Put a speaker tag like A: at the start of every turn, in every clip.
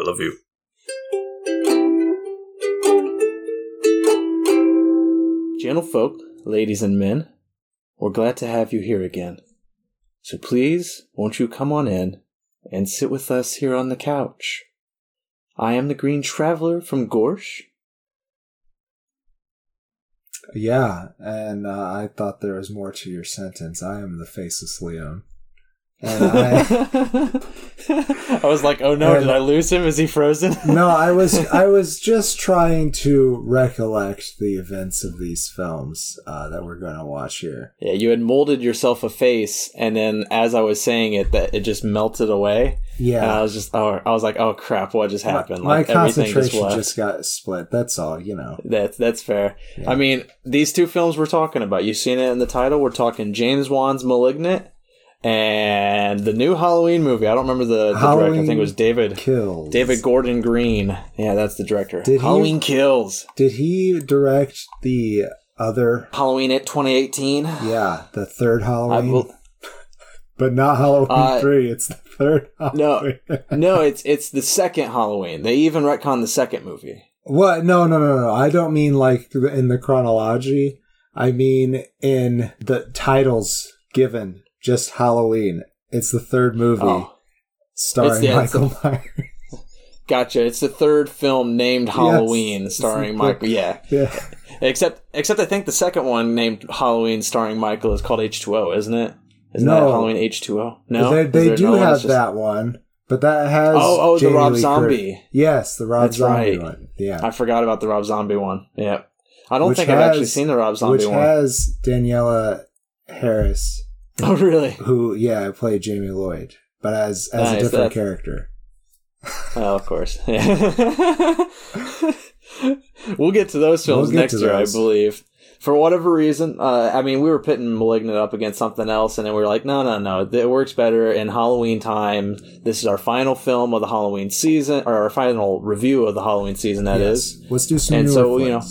A: I love you.
B: Gentlefolk, ladies and men, we're glad to have you here again. So please, won't you come on in and sit with us here on the couch? I am the Green Traveler from Gorsh.
C: Yeah, and uh, I thought there was more to your sentence. I am the faceless Leon. And I,
B: I was like, oh no, did I lose him? Is he frozen?
C: no, I was I was just trying to recollect the events of these films uh, that we're going to watch here.
B: Yeah, you had molded yourself a face, and then as I was saying it, that it just melted away. Yeah, and I was just, oh, I was like, oh crap, what just happened?
C: my
B: like just
C: concentration
B: left.
C: just got split. That's all, you know.
B: That's that's fair.
C: Yeah.
B: I mean, these two films we're talking about, you've seen it in the title. We're talking James Wan's *Malignant* and the new Halloween movie. I don't remember the, the director. I think it was David
C: Kills.
B: David Gordon Green. Yeah, that's the director.
C: Did he-
B: Halloween Kills.
C: Did he direct the other?
B: Halloween at 2018.
C: Yeah, the third Halloween,
B: will,
C: but not Halloween
B: Uh,
C: three. It's the third.
B: No. No, it's it's the second Halloween. They even retcon the second movie.
C: What? No, no, no, no. I don't mean like in the chronology. I mean in the titles given. Just Halloween. It's the third movie
B: Oh,
C: starring
B: yeah,
C: Michael Myers.
B: gotcha. It's the third film named Halloween, starring Michael. Yeah,
C: yeah.
B: except except I think the second one named Halloween, starring Michael, is called H two O, isn't it? Isn't that Halloween H two O? No,
C: they, they do
B: no
C: have
B: just-
C: that one, but that has
B: Oh, oh, the Rob
C: Lee
B: Zombie.
C: Curtis. Yes, the Rob
B: That's
C: Zombie
B: right.
C: one. Yeah,
B: I forgot about the Rob Zombie one. Yeah, I don't
C: Which
B: think I've actually seen the Rob Zombie
C: which
B: one.
C: Which has Danielle Harris,
B: oh, really?
C: who yeah I played Jamie Lloyd, but as as
B: Nice,
C: a different
B: that's-
C: character.
B: Oh, of course. we'll get to those films
C: We'll
B: next year, I believe. For whatever reason, uh, I mean, we were pitting *Malignant* up against something else, and then we were like, no, no, no, it works better in Halloween time. This is our final film of the Halloween season, or our final review of the Halloween season. That is.
C: Yes. Let's do some
B: And so, you know.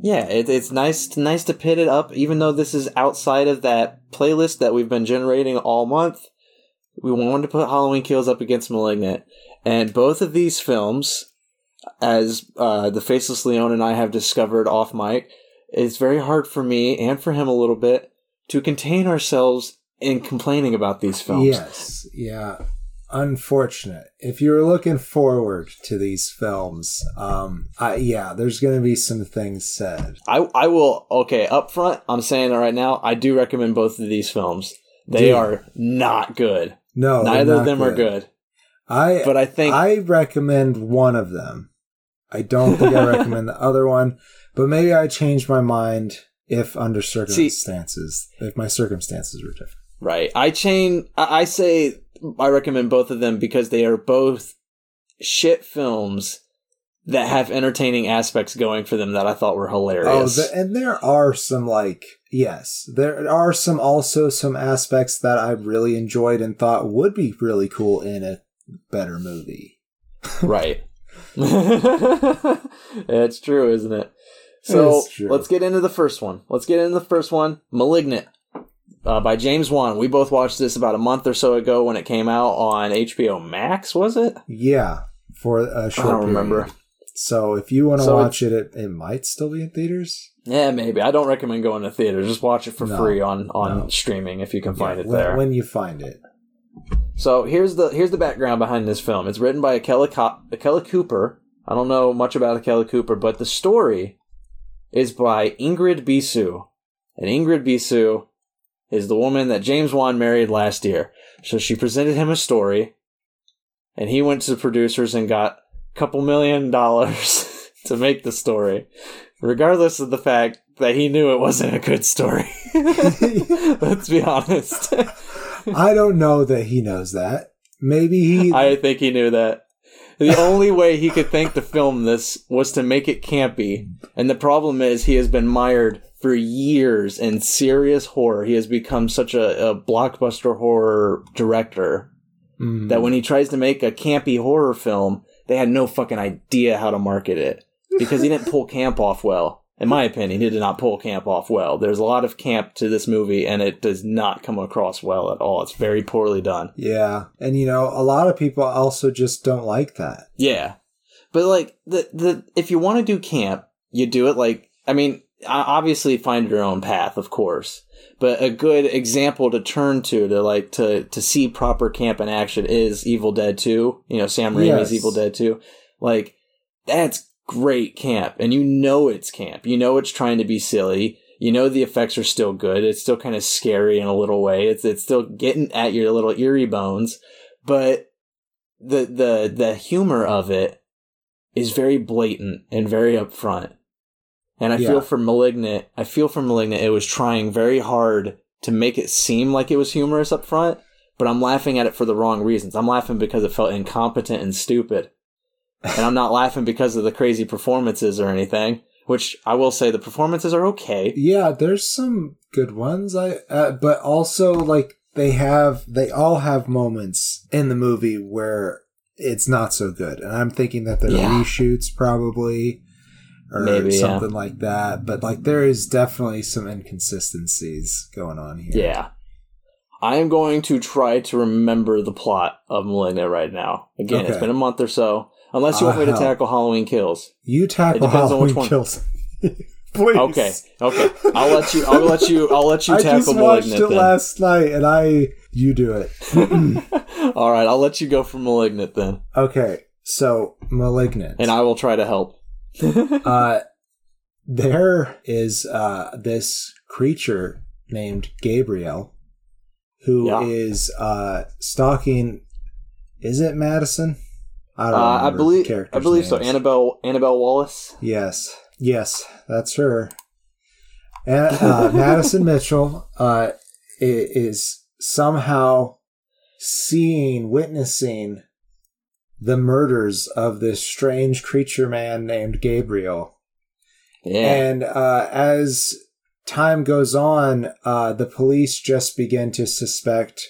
B: Yeah, it, it's nice nice to pit it up, even though this is outside of that playlist that we've been generating all month. We wanted to put Halloween Kills up against *Malignant*, and both of these films, as uh, the Faceless Leon and I have discovered off mic, it's very hard for me and for him a little bit to contain ourselves in complaining about these films.
C: Yes, yeah. Unfortunate. If you're looking forward to these films, um, I, yeah, there's going to be some things said.
B: I I will okay up front. I'm saying it right now. I do recommend both of these films. They
C: Dude.
B: are not good.
C: No,
B: Neither of them are good.
C: I
B: But I think
C: I recommend one of them. I don't think I recommend the other one, but maybe I change my mind if under circumstances, if my circumstances were different.
B: right. I chain. I, I say I recommend both of them because they are both shit films that have entertaining aspects going for them that I thought were
C: Oh,
B: hilarious.
C: the, and there are some like yes, there are some also some aspects that I really enjoyed and thought would be really cool in a better movie.
B: right. it's true, isn't it? So
C: true.
B: let's get into the first one. Let's get into the first one, *Malignant*. Uh, by James Wan. We both watched this about a month or so ago when it came out on HBO Max, was it?
C: Yeah, for a short.
B: I don't
C: period.
B: remember.
C: So if you want to
B: So
C: watch it, it, it might still be in theaters.
B: Yeah, maybe. I don't recommend going to theaters. Just watch it for
C: No.
B: free on on
C: No.
B: streaming if you can find
C: Yeah,
B: it
C: when,
B: there.
C: when you find it.
B: So here's the here's the background behind this film. It's written by Akela, Co- Akela Cooper. I don't know much about Akela Cooper, but the story is by Ingrid Bisu, and Ingrid Bisu is the woman that James Wan married last year. So she presented him a story, and he went to the producers and got a couple million dollars to make the story, regardless of the fact that he knew it wasn't a good story. Let's be honest.
C: I don't know that he knows that. Maybe he.
B: I think he knew that. The only way he could think to film this was to make it campy. And the problem is he has been mired for years in serious horror. He has become such a, a blockbuster horror director
C: Mm.
B: that when he tries to make a campy horror film, they had no fucking idea how to market it. Because he didn't pull camp off well. In my opinion, he did not pull camp off well. There's a lot of camp to this movie, and it does not come across well at all. It's very poorly done.
C: Yeah, and you know, a lot of people also just don't like that.
B: Yeah, but like the the if you want to do camp, you do it like I mean, obviously find your own path, of course. But a good example to turn to to like to to see proper camp in action is Evil Dead 2. You know, Sam Raimi's
C: Yes.
B: Evil Dead 2. Like that's great camp and you know it's camp. You know it's trying to be silly. You know the effects are still good. It's still kind of scary in a little way. It's it's still getting at your little eerie bones, but the the the humor of it is very blatant and very upfront. And I
C: Yeah.
B: feel for Malignant, I feel for Malignant, it was trying very hard to make it seem like it was humorous up front, but I'm laughing at it for the wrong reasons. I'm laughing because it felt incompetent and stupid. And I'm not laughing because of the crazy performances or anything, which I will say the performances are okay.
C: Yeah, there's some good ones. I uh, but also like they have they all have moments in the movie where it's not so good, and I'm thinking that they're
B: Yeah.
C: reshoots probably or
B: Maybe, yeah.
C: something like that. But like there is definitely some inconsistencies going on here.
B: Yeah. I am going to try to remember the plot of Malignant right now. Again, it's been a month or so. Unless you want me to tackle Halloween Kills.
C: You tackle
B: It depends on which
C: Halloween
B: one.
C: kills. Please.
B: Okay, okay. I'll let you. I'll let you. I'll let you tackle.
C: I just watched it
B: then.
C: last night, and I you do it.
B: All right, I'll let you go for Malignant then,
C: okay, so malignant,
B: and I will try to help.
C: uh, there is uh, this creature named Gabriel who is
B: Yeah.
C: uh, stalking. Is it Madison? I
B: Uh,
C: don't
B: I believe. I believe so. Annabelle. Annabelle Wallis.
C: Yes, yes, that's her. And, uh, Madison Mitchell uh, is somehow seeing, witnessing the murders of this strange creature man named Gabriel.
B: Yeah.
C: And uh, as time goes on, uh, the police just begin to suspect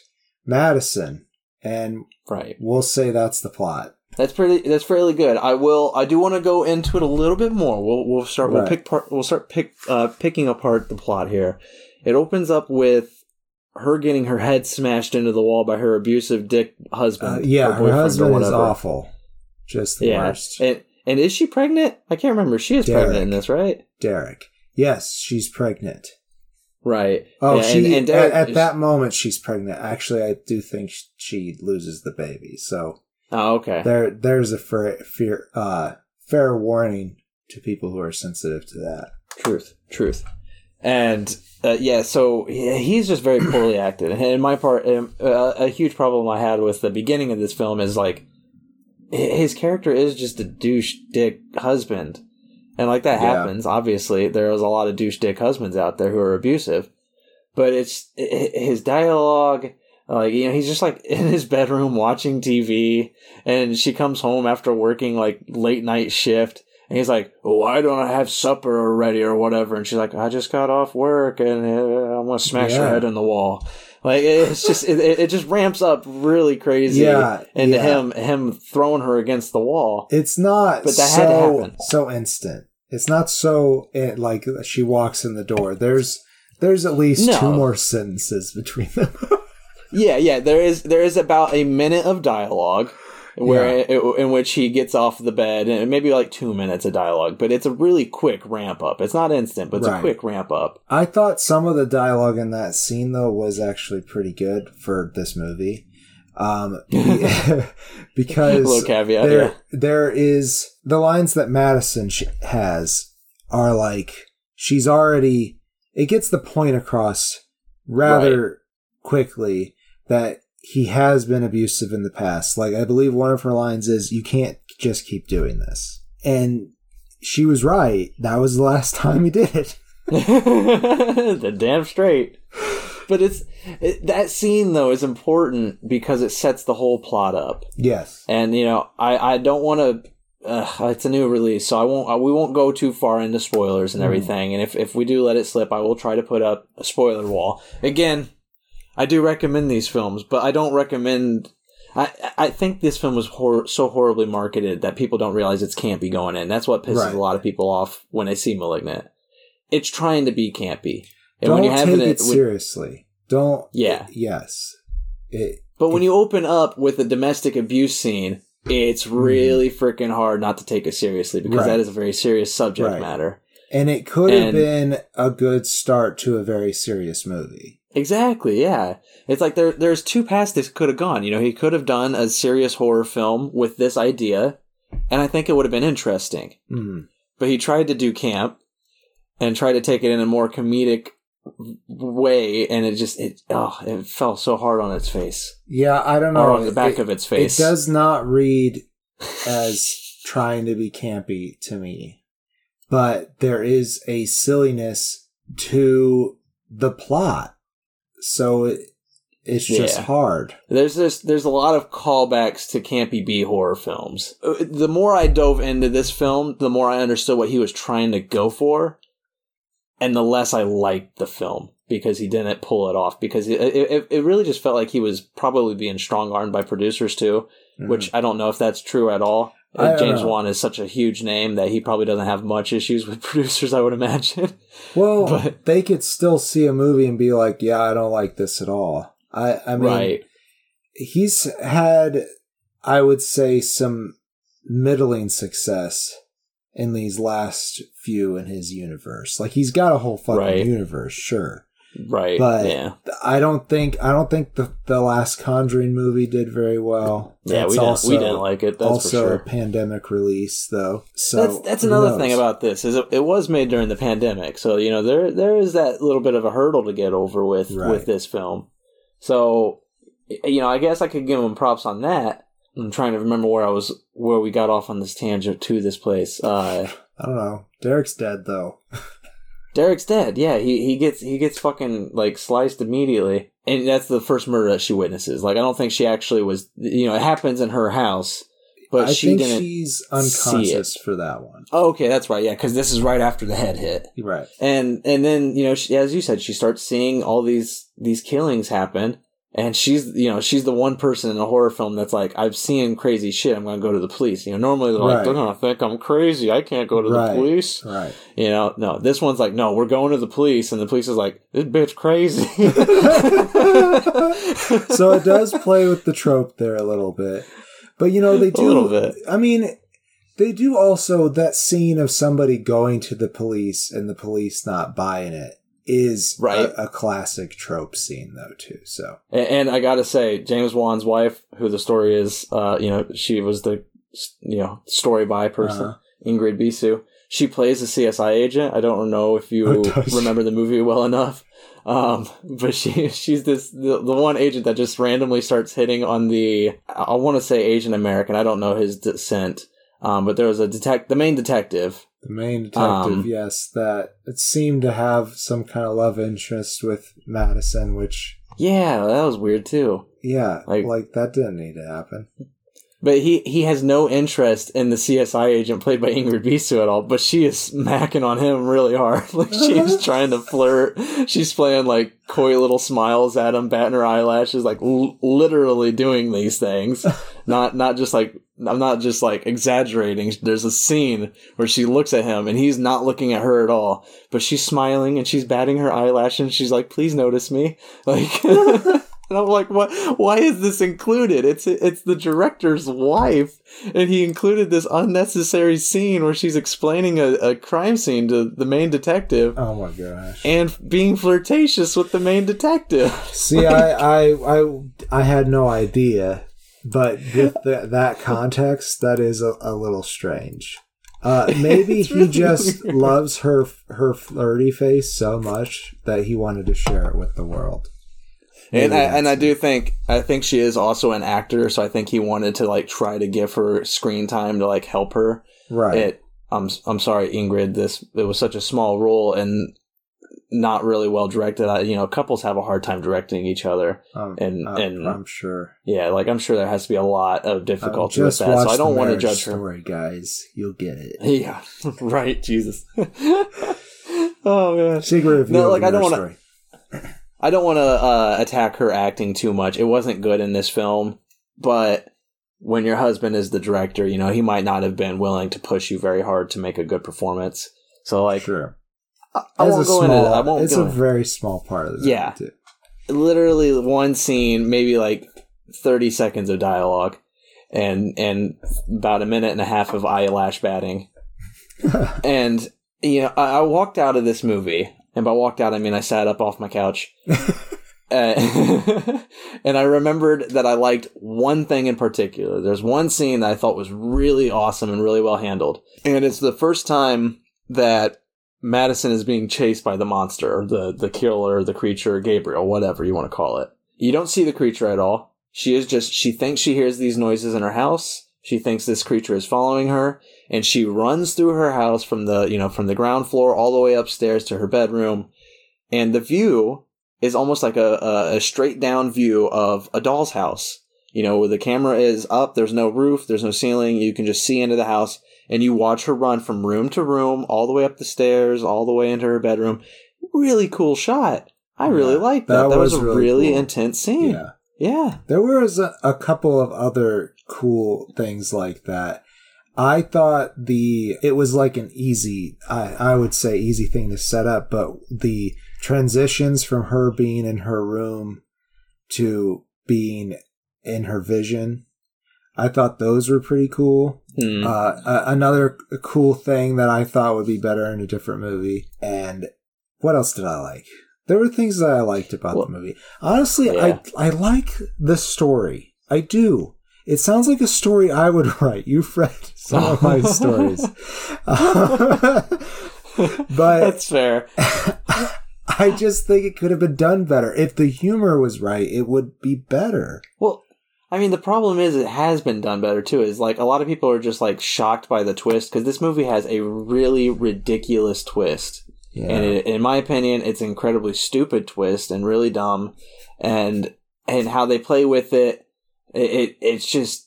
C: Madison. And
B: right.
C: we'll say that's the plot.
B: That's pretty. That's fairly good. I will. I do want to go into it a little bit more. We'll we'll start. We'll pick part. We'll start pick uh, picking apart the plot here. It opens up with her getting her head smashed into the wall by her abusive dick
C: Uh,
B: husband.
C: yeah,
B: or
C: her
B: boyfriend
C: husband is awful. Just the
B: Yeah,
C: worst.
B: and and is she pregnant? I can't remember. She is pregnant in this, right?
C: Derek. Yes, she's pregnant.
B: Right.
C: Oh,
B: Yeah,
C: she
B: and, and Derek
C: at, at that moment she's pregnant. Actually, I do think she loses the baby. So
B: Oh, okay.
C: there, there's a fair, fair, uh, fair warning to people who are sensitive to that.
B: Truth, truth, and uh, yeah. So yeah, he's just very poorly acted. And in my part, um, uh, a huge problem I had with the beginning of this film is like his character is just a douche dick husband, and like that
C: Yeah.
B: happens. Obviously, there's a lot of douche dick husbands out there who are abusive, but it's his dialogue. Like you know, he's just like in his bedroom watching TV, and she comes home after working like late night shift, and he's like, "Why don't I have supper already or whatever?" And she's like, "I just got off work, and uh, I'm gonna smash your
C: Yeah.
B: head in the wall." Like it's just it, it it just ramps up really crazy,
C: Yeah,
B: into
C: yeah.
B: him him throwing her against the wall.
C: It's not
B: But that
C: so,
B: had to happen.
C: so instant. It's not so eh, like she walks in the door. There's there's at least
B: No.
C: two more sentences between them.
B: Yeah, yeah. There is there is about a minute of dialogue where in which he gets off the bed, and maybe like two minutes of dialogue, but it's a really quick ramp up. It's not instant, but it's a quick ramp up.
C: I thought some of the dialogue in that scene though was actually pretty good for this movie. Um, because
B: caveat,
C: there,
B: yeah.
C: there is the lines that Madison has are like she's already it gets the point across rather quickly that he has been abusive in the past. Like I believe one of her lines is you can't just keep doing this. And she was right. That was the last time he did it.
B: the damn straight. But it's it, that scene though is important because it sets the whole plot up.
C: Yes.
B: And you know, I I don't want to. Uh, it's a new release, so I won't. Uh, we won't go too far into spoilers and
C: Mm.
B: everything. And if if we do let it slip, I will try to put up a spoiler wall. Again, I do recommend these films, but I don't recommend. I I think this film was hor- so horribly marketed that people don't realize it's campy going in. That's what pisses
C: Right.
B: a lot of people off when they see *Malignant*. it's trying to be campy. And
C: Don't
B: when you have
C: take
B: it,
C: it
B: when-
C: seriously. Don't.
B: Yeah.
C: yes. It,
B: but when you open up with a domestic abuse scene, it's hmm. really freaking hard not to take it seriously because.
C: Right.
B: that is a very serious subject
C: Right.
B: matter.
C: and it could have been a good start to a very serious movie.
B: Exactly, yeah. It's like there there's two paths this could have gone. You know, he could have done a serious horror film with this idea, and I think it would have been interesting.
C: Mm.
B: But he tried to do camp and tried to take it in a more comedic way, and it just it oh it fell so hard on its face
C: Yeah, I don't know.
B: or on the back
C: it,
B: of its face.
C: It does not read as trying to be campy to me, but there is a silliness to the plot, so it, it's just
B: Yeah.
C: hard.
B: There's this. There's a lot of callbacks to campy B horror films. Uh, The more I dove into this film, the more I understood what he was trying to go for, and the less I liked the film because he didn't pull it off. Because it it, it really just felt like he was probably being strong armed by producers too,
C: Mhm.
B: which I don't know if that's true at all. James
C: know.
B: Wan is such a huge name that he probably doesn't have much issues with producers. I would imagine.
C: well,
B: but-
C: they could still see a movie and be like, "Yeah, I don't like this at all." I, I mean,
B: right.
C: he's had, I would say, some middling success in these last few in his universe. Like he's got a whole fucking
B: Right.
C: universe, sure.
B: Right.
C: But
B: yeah.
C: I don't think I don't think the the last Conjuring movie did very well.
B: Yeah. We didn't,
C: also,
B: we didn't like it. That's
C: also
B: for sure.
C: a pandemic release though. So
B: that's that's another thing about this is it, it was made during the pandemic, so you know there there is that little bit of a hurdle to get over with
C: Right.
B: with this film. So you know, I guess I could give him props on that. I'm trying to remember where I was where we got off on this tangent to this place. Uh,
C: I don't know. Derek's dead though.
B: Derek's dead. Yeah, he he gets he gets fucking like sliced immediately, and that's the first murder that she witnesses. Like I don't think she actually was. You know, it happens in her house, but
C: I
B: she
C: think
B: didn't.
C: she's unconscious for that one.
B: Oh, okay, that's right. Yeah, because this is right after the head hit.
C: Right.
B: and and then you know she, as you said she starts seeing all these these killings happen and she's you know she's the one person in a horror film that's like i've seen crazy shit i'm gonna go to the police you know normally they're like they're gonna think i'm crazy i can't go to
C: Right.
B: the police
C: Right.
B: you know no this one's like no we're going to the police and the police is like this bitch crazy
C: so it does play with the trope there a little bit. But you know, they do
B: little bit.
C: I mean, they do also that scene of somebody going to the police and the police not buying it is
B: Right.
C: a, a classic trope scene though too. So
B: And, and I gotta say, James Wan's wife, who the story is, uh, you know, she was the, you know, story by person,
C: Uh-huh.
B: Ingrid Bisu. She plays a CSI agent. I don't know if you
C: Oh,
B: remember the movie well enough. Um, but she, she's this, the, the one agent that just randomly starts hitting on the, I want to say Asian American. I don't know his descent. Um, but there was a detect, the main detective.
C: The main detective,
B: Um,
C: yes, that it seemed to have some kind of love interest with Madison, which
B: Yeah, that was weird too.
C: yeah,
B: Like-
C: like that didn't need to happen.
B: But he, he has no interest in the CSI agent played by Ingrid Bisu at all, but she is smacking on him really hard. Like she is trying to flirt. She's playing like coy little smiles at him, batting her eyelashes, like l- literally doing these things. Not not just like I'm not just like exaggerating. There's a scene where she looks at him and he's not looking at her at all, but she's smiling and she's batting her eyelash and she's like, "Please notice me." Like And I'm like, what? Why is this included? It's it's the director's wife, and he included this unnecessary scene where she's explaining a, a crime scene to the main detective
C: Oh my gosh.
B: and being flirtatious with the main detective.
C: See, I, I, I, I had no idea, but with the, that context, that is a, a little strange. Uh, maybe he
B: really
C: just
B: weird.
C: loves her her flirty face so much that he wanted to share it with the world.
B: And I, and I do think I think she is also an actor, so I think he wanted to like try to give her screen time to like help her.
C: right.
B: It I'm I'm sorry, Ingrid. This it was such a small role and not really well directed. I, you know, couples have a hard time directing each other.
C: Um,
B: and-
C: uh,
B: and-
C: I'm sure.
B: Yeah, like I'm sure there has to be a lot of difficulty with that. So I don't want to judge her.
C: Story, guys. You'll get it.
B: Yeah, right. Jesus. oh man.
C: Secret review.
B: No,
C: of
B: like, I don't wanna-
C: Story.
B: I don't want to uh, attack her acting too much. It wasn't good in this film, but when your husband is the director, you know he might not have been willing to push you very hard to make a good performance. So like,
C: Sure.
B: I, I
C: It's
B: won't
C: a
B: go into. I won't
C: It's a
B: into-
C: very small part of the
B: Yeah.
C: too.
B: literally one scene, maybe like thirty seconds of dialogue, and and about a minute and a half of eyelash batting. and you know, I, I walked out of this movie, and by walked out, I mean I sat up off my couch. Uh, and I remembered that I liked one thing in particular. There's one scene that I thought was really awesome and really well handled. And it's the first time that Madison is being chased by the monster, or the, the killer, the creature, Gabriel, whatever you want to call it. You don't see the creature at all. She is just, she thinks she hears these noises in her house. She thinks this creature is following her and she runs through her house from the, you know, from the ground floor all the way upstairs to her bedroom. And the view is almost like a, a, a straight down view of a doll's house. You know, where the camera is up, there's no roof, there's no ceiling, you can just see into the house, and you watch her run from room to room, all the way up the stairs, all the way into her bedroom. Really cool shot. I really
C: Yeah,
B: liked that.
C: that
B: That, was,
C: was
B: a
C: really
B: really
C: cool.
B: intense scene.
C: Yeah.
B: Yeah.
C: There was a, a couple of other cool things like that. I thought the it was like an easy I, I would say easy thing to set up, but the transitions from her being in her room to being in her vision, I thought those were pretty cool.
B: Hmm.
C: Uh, a- another cool thing that I thought would be better in a different movie. And what else did I like? There were things that I liked about
B: Well,
C: the movie. Honestly,
B: yeah.
C: I I like the story. I do. It sounds like a story I would write. You've read some of my stories, but
B: That's fair.
C: I just think it could have been done better. If the humor was right, it would be better.
B: Well, I mean, the problem is it has been done better too. Is like a lot of people are just like shocked by the twist because this movie has a really ridiculous twist,
C: Yeah.
B: and it, in my opinion, it's an incredibly stupid twist and really dumb, and and how they play with it, it, it it's just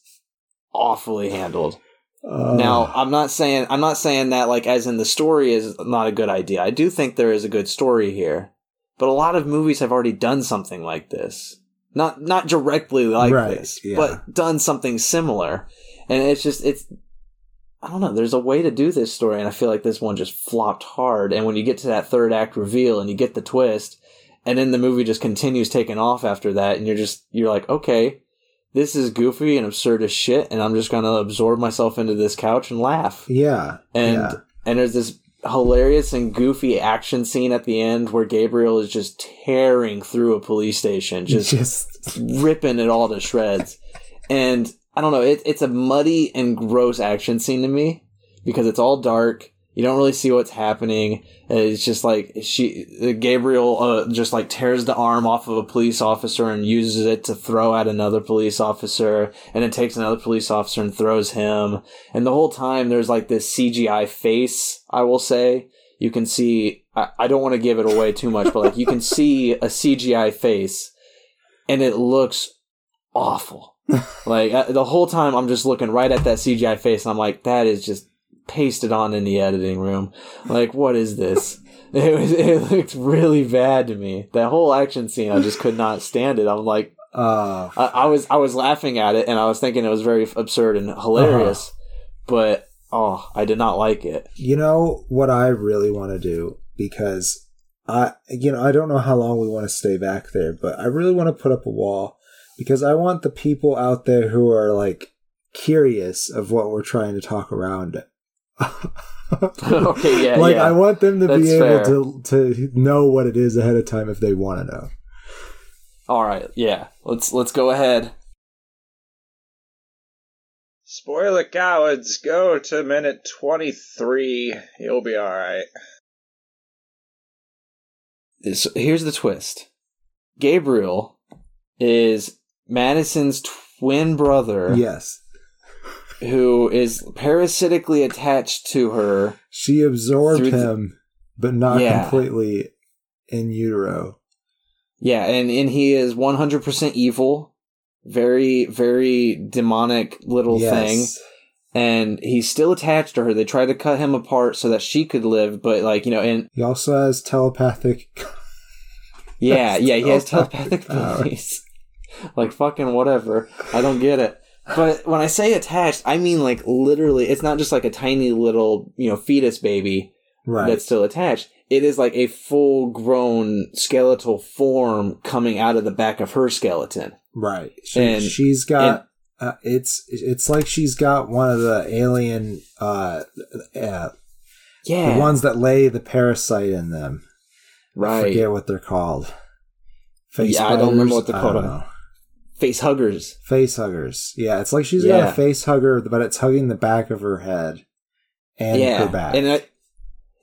B: awfully handled.
C: Uh,
B: Now, I'm not saying I'm not saying that like as in the story is not a good idea. I do think there is a good story here. But a lot of movies have already done something like this. Not not directly like
C: Right,
B: this,
C: yeah.
B: but done something similar. And it's just it's I don't know, there's a way to do this story and I feel like this one just flopped hard and when you get to that third act reveal and you get the twist and then the movie just continues taking off after that and you're just you're like, "Okay, this is goofy and absurd as shit and i'm just gonna absorb myself into this couch and laugh
C: yeah.
B: and
C: yeah.
B: and there's this hilarious and goofy action scene at the end where gabriel is just tearing through a police station just
C: just
B: ripping it all to shreds and i don't know it, it's a muddy and gross action scene to me because it's all dark you don't really see what's happening. It's just like she gabriel uh, just like tears the arm off of a police officer and uses it to throw at another police officer. And it takes another police officer and throws him. And the whole time there's like this cgi face i will say. You can see i, I don't want to give it away too much but like you can see a cgi face. And it looks awful. Like uh, the whole time i'm just looking right at that cgi face and i'm like that is just pasted on in the editing room. Like what is this? It was it looked really bad to me. That whole action scene i just could not stand it. I'm like
C: uh
B: I, I was I was laughing at it and I was thinking it was very absurd and hilarious, but oh, I did not like it.
C: you know what I really want to do? Because I you know I don't know how long we want to stay back there, but I really want to put up a wall because I want the people out there who are like curious of what we're trying to talk around.
B: okay, yeah,
C: like
B: yeah.
C: I want them to be able
B: fair.
C: to to know what it is ahead of time if they want to know.
B: All right, yeah. Let's let's go ahead.
A: Spoiler cowards, go to minute 23. You'll be alright.
B: This, here's the twist. Gabriel is Madison's twin brother
C: Yes.
B: Who is parasitically attached to her.
C: She absorbed
B: Through the-
C: him, but not
B: Yeah.
C: completely in utero.
B: Yeah, and and he is 100% evil. Very very demonic little thing. And he's still attached to her. They tried to cut him apart so that she could live, but like you know, and
C: He also has telepathic.
B: yeah, yeah, he has
C: Telepathic
B: telepathic
C: powers.
B: abilities. like fucking whatever. I don't get it. But when I say attached, I mean like literally. It's not just like a tiny little you know fetus baby
C: right.
B: that's still attached. it is like a full grown skeletal form coming out of the back of her skeleton.
C: Right. She,
B: And-
C: she's got. uh, it's it's like she's got one of the alien uh, uh
B: Yeah.
C: the ones that lay the parasite in them. I
B: right.
C: forget what they're called. Face
B: Yeah, I don't remember what they're
C: I
B: called. Face huggers.
C: Face huggers. Yeah, it's like she's got a face hugger, but it's hugging the back of her head and
B: yeah.
C: her back.
B: And I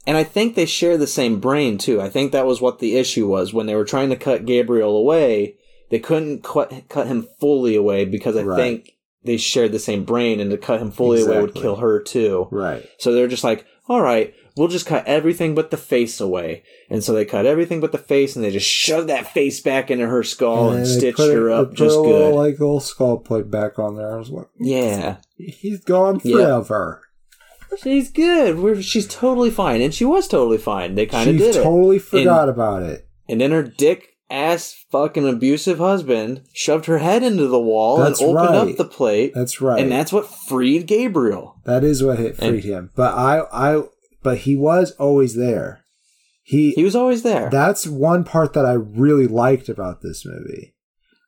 B: and I think they share the same brain too. I think that was what the issue was when they were trying to cut Gabriel away. They couldn't cut, cut him fully away because I
C: Right.
B: think they shared the same brain, and to cut him fully away would kill her too.
C: right.
B: So they're just like, all right, we'll just cut everything but the face away. And so they cut everything but the face, and they just shoved that face back into her skull and,
C: they
B: stitched her
C: it-
B: up just good.
C: Little, like little skull plate back on there. I was like,
B: yeah,
C: he's gone forever.
B: she's good. We're, she's totally fine, and she was totally fine. They kind of did it.
C: totally forgot about it.
B: And then her dick ass fucking abusive husband shoved her head into the wall
C: That's
B: and opened
C: right.
B: up the plate.
C: That's right.
B: And that's what freed Gabriel.
C: that is what hit freed him. But I, I, but he was always there. He,
B: He was always there.
C: that's one part that I really liked about this movie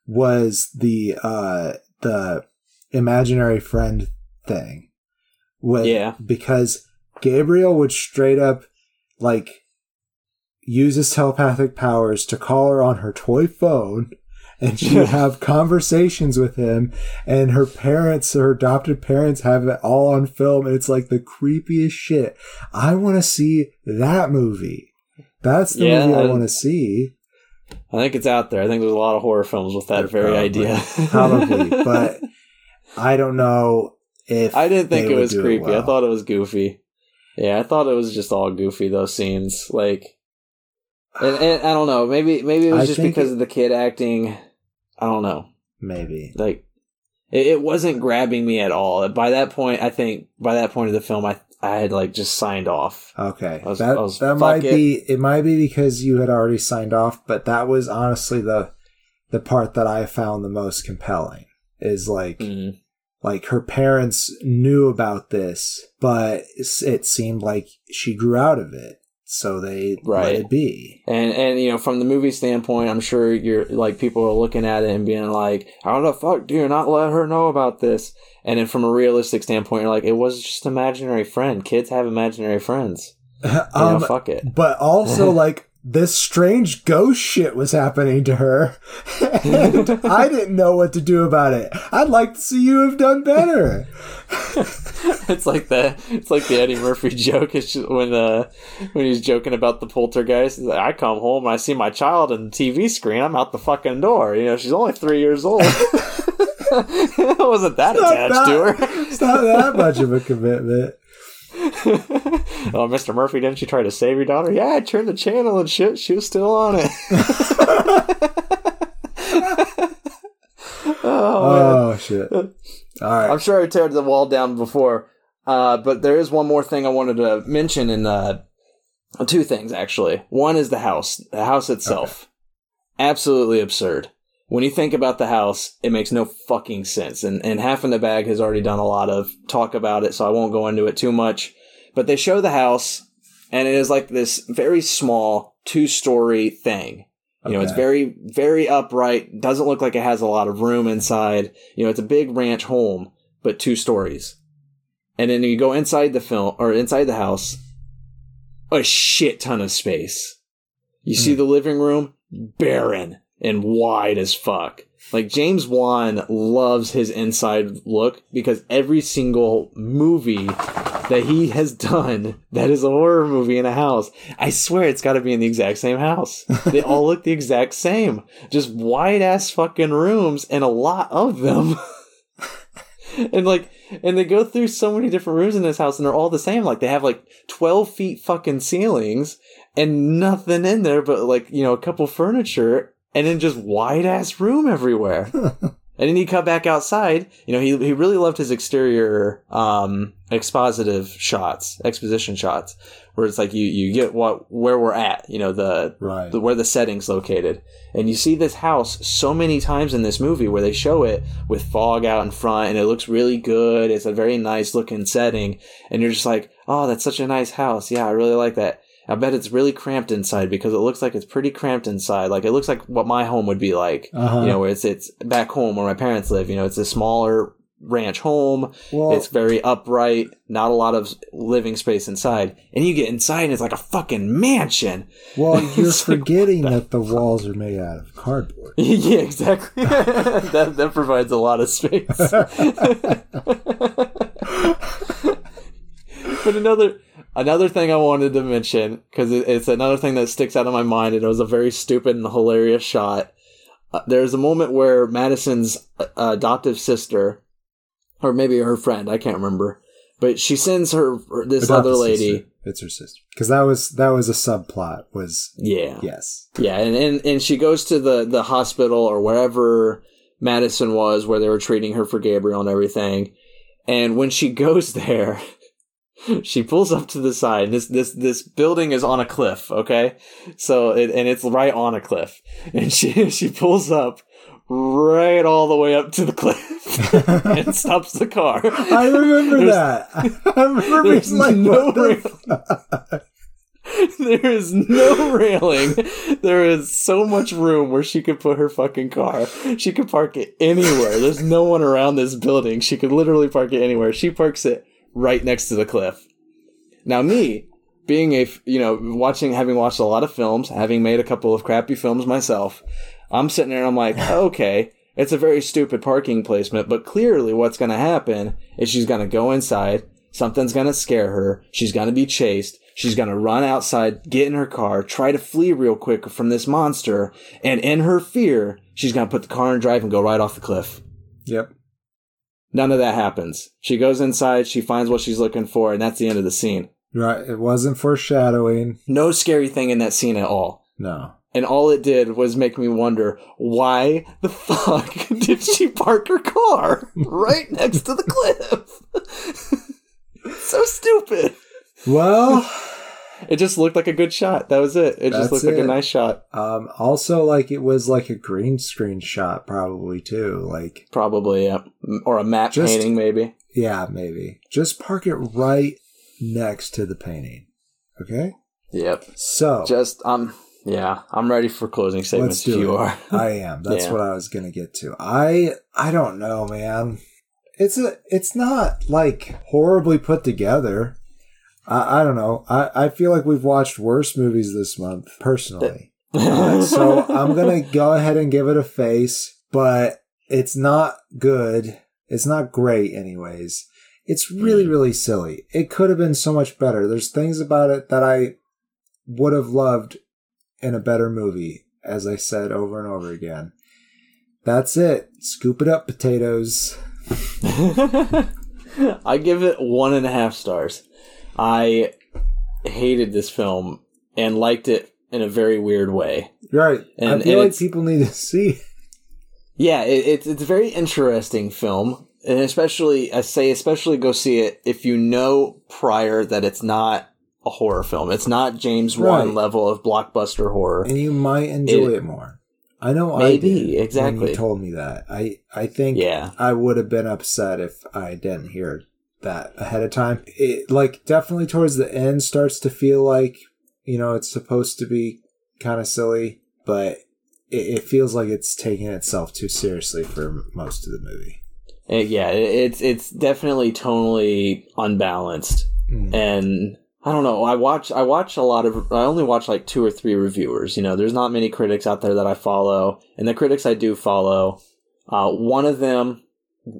C: was the uh the imaginary friend thing. With,
B: Yeah.
C: Because Gabriel would straight up like use his telepathic powers to call her on her toy phone and she would have conversations with him and her parents her adopted parents have it all on film and it's like the creepiest shit i want to see that movie that's the
B: Yeah,
C: movie i
B: I-
C: want to see
B: I think it's out there. I think there's a lot of horror films with that very
C: Probably.
B: idea.
C: probably but i don't know if
B: I didn't think it was creepy. I
C: well.
B: thought it was goofy. Yeah, I thought it was just all goofy. Those scenes, like, and, and I don't know. Maybe maybe it was
C: I
B: just because
C: it-
B: of the kid acting. I don't know.
C: maybe
B: Like, it, it wasn't grabbing me at all. By that point, I think by that point of the film, I I had like just signed off.
C: Okay,
B: was-
C: that
B: was,
C: that might
B: it."
C: be it. Might be because you had already signed off, but that was honestly the the part that I found the most compelling. Is like
B: Mm.
C: like her parents knew about this, but it seemed like she grew out of it, so they let
B: Right.
C: it be.
B: And and you know, from the movie standpoint, I'm sure you're like people are looking at it and being like, "How the fuck do you not let her know about this?" And then from a realistic standpoint, you're like, "It was just imaginary friend. Kids have imaginary friends. You know,
C: um,
B: fuck it."
C: but also like this strange ghost shit was happening to her, and I didn't know what to do about it. I'd like to see you have done better.
B: it's like the it's like the Eddie Murphy joke. It's when uh when he's joking about the poltergeist. Like, I come home and I see my child on the TV screen. I'm out the fucking door. You know, she's only three years old. I wasn't that
C: Not
B: attached to her.
C: It's not that much of a commitment.
B: oh, Mr. Murphy, didn't you try to save your daughter? Yeah, I turned the channel and shit. She was still on it. oh.
C: Oh shit! All right.
B: I'm sure I teared the wall down before, uh, but there is one more thing I wanted to mention in uh, two things actually. One is the house, the house itself, absolutely absurd. When you think about the house, it makes no fucking sense. And and half in the bag has already done a lot of talk about it, so I won't go into it too much. But they show the house, and it is like this very small two story thing. You know, it's very, very upright. Doesn't look like it has a lot of room inside. You know, it's a big ranch home, but two stories. And then you go inside the film or inside the house, a shit ton of space. You see hmm. the living room, barren and wide as fuck. Like James Wan loves his inside look because every single movie that he has done that is a horror movie in a house, I swear it's got to be in the exact same house. They all look the exact same. Just wide ass fucking rooms and a lot of them. and like, and they go through so many different rooms in this house and they're all the same. Like they have like 12 feet fucking ceilings and nothing in there but like, you know, a couple furniture and then just wide ass room everywhere. And then he come back outside. You know, he he really loved his exterior um expositive shots, exposition shots, where it's like you you get what where we're at, you know, the
C: Right.
B: the, where the setting's located. And you see this house so many times in this movie where they show it with fog out in front and it looks really good. It's a very nice looking setting. And you're just like, oh, that's such a nice house. Yeah, I really like that. I bet it's really cramped inside because it looks like it's pretty cramped inside. Like it looks like what my home would be like.
C: Uh-huh.
B: You know, where it's it's back home where my parents live. You know, it's a smaller ranch home.
C: Well,
B: it's very upright, not a lot of living space inside. And you get inside and it's like a fucking mansion.
C: well, you're
B: It's like,
C: forgetting that the walls are made out of cardboard.
B: yeah, exactly. that that provides a lot of space. but another another thing I wanted to mention because it, it's another thing that sticks out of my mind, and it was a very stupid and hilarious shot. Uh, there's a moment where Madison's uh, adoptive sister, or maybe her friend, I can't remember, but she sends her her- this
C: Adopted
B: other lady.
C: sister. It's her sister. Because that was that was a subplot. Was
B: Yeah,
C: yes.
B: Yeah, and, and and she goes to the the hospital or wherever Madison was, where they were treating her for Gabriel and everything. And when she goes there, she pulls up to the side. This this this building is on a cliff, okay? So it, and it's right on a cliff, and she she pulls up right all the way up to the cliff and stops the car.
C: I remember
B: There's-
C: that. I remember
B: there's
C: like,
B: no
C: the?
B: There is no railing. There is so much room where she could put her fucking car. She could park it anywhere. There's no one around this building. She could literally park it anywhere. She parks it right next to the cliff. Now, me, being a you know, watching, having watched a lot of films, having made a couple of crappy films myself, I'm sitting there and I'm like, okay, it's a very stupid parking placement, but clearly what's going to happen is she's going to go inside, something's going to scare her, she's going to be chased, she's going to run outside, get in her car, try to flee real quick from this monster, and in her fear, she's going to put the car in drive and go right off the cliff.
C: Yep.
B: None of that happens. She goes inside, she finds what she's looking for, and that's the end of the scene.
C: Right. It wasn't foreshadowing.
B: No scary thing in that scene at all.
C: No.
B: And all it did was make me wonder why the fuck did she park her car right next to the cliff? so stupid.
C: Well,
B: It just looked like a good shot. That was it. It just
C: That's
B: looked like a nice shot.
C: um, also like it was like a green screen shot, probably too. Like,
B: Probably, yeah. Or a matte
C: Just-
B: painting, maybe.
C: yeah, maybe just park it right next to the painting. Okay.
B: Yep.
C: So
B: Just, um, yeah, I'm ready for closing statements
C: let's do
B: if you
C: it.
B: are.
C: I am. That's
B: Yeah.
C: what I was gonna get to. I I don't know, man. It's a it's not like horribly put together. I, I don't know. I, I feel like we've watched worse movies this month, personally. Uh, so I'm gonna go ahead and give it a face, but it's not good. It's not great, anyways. It's really, really silly. It could have been so much better. There's things about it that I would have loved in a better movie, as I said over and over again. That's it. Scoop it up, potatoes.
B: I give it one and a half stars. I hated this film and liked it in a very weird way.
C: Right.
B: And-
C: I feel
B: and
C: like people need to see.
B: Yeah, it, it's it's a very interesting film, and especially I say especially go see it if you know prior that it's not a horror film. It's not James Wan
C: Right.
B: level of blockbuster horror.
C: and you might enjoy
B: It-
C: it, more. I know
B: Maybe,
C: I
B: exactly.
C: you told me that. I I think
B: Yeah.
C: I would have been upset if I didn't hear that ahead of time. It like definitely towards the end starts to feel like you know it's supposed to be kind of silly, but it, it feels like it's taking itself too seriously for most of the movie.
B: Uh, yeah, it, it's it's definitely tonally unbalanced,
C: Mm.
B: and I don't know. I watch I watch a lot of. I only watch like two or three reviewers. You know, there's not many critics out there that I follow, and the critics I do follow, uh, one of them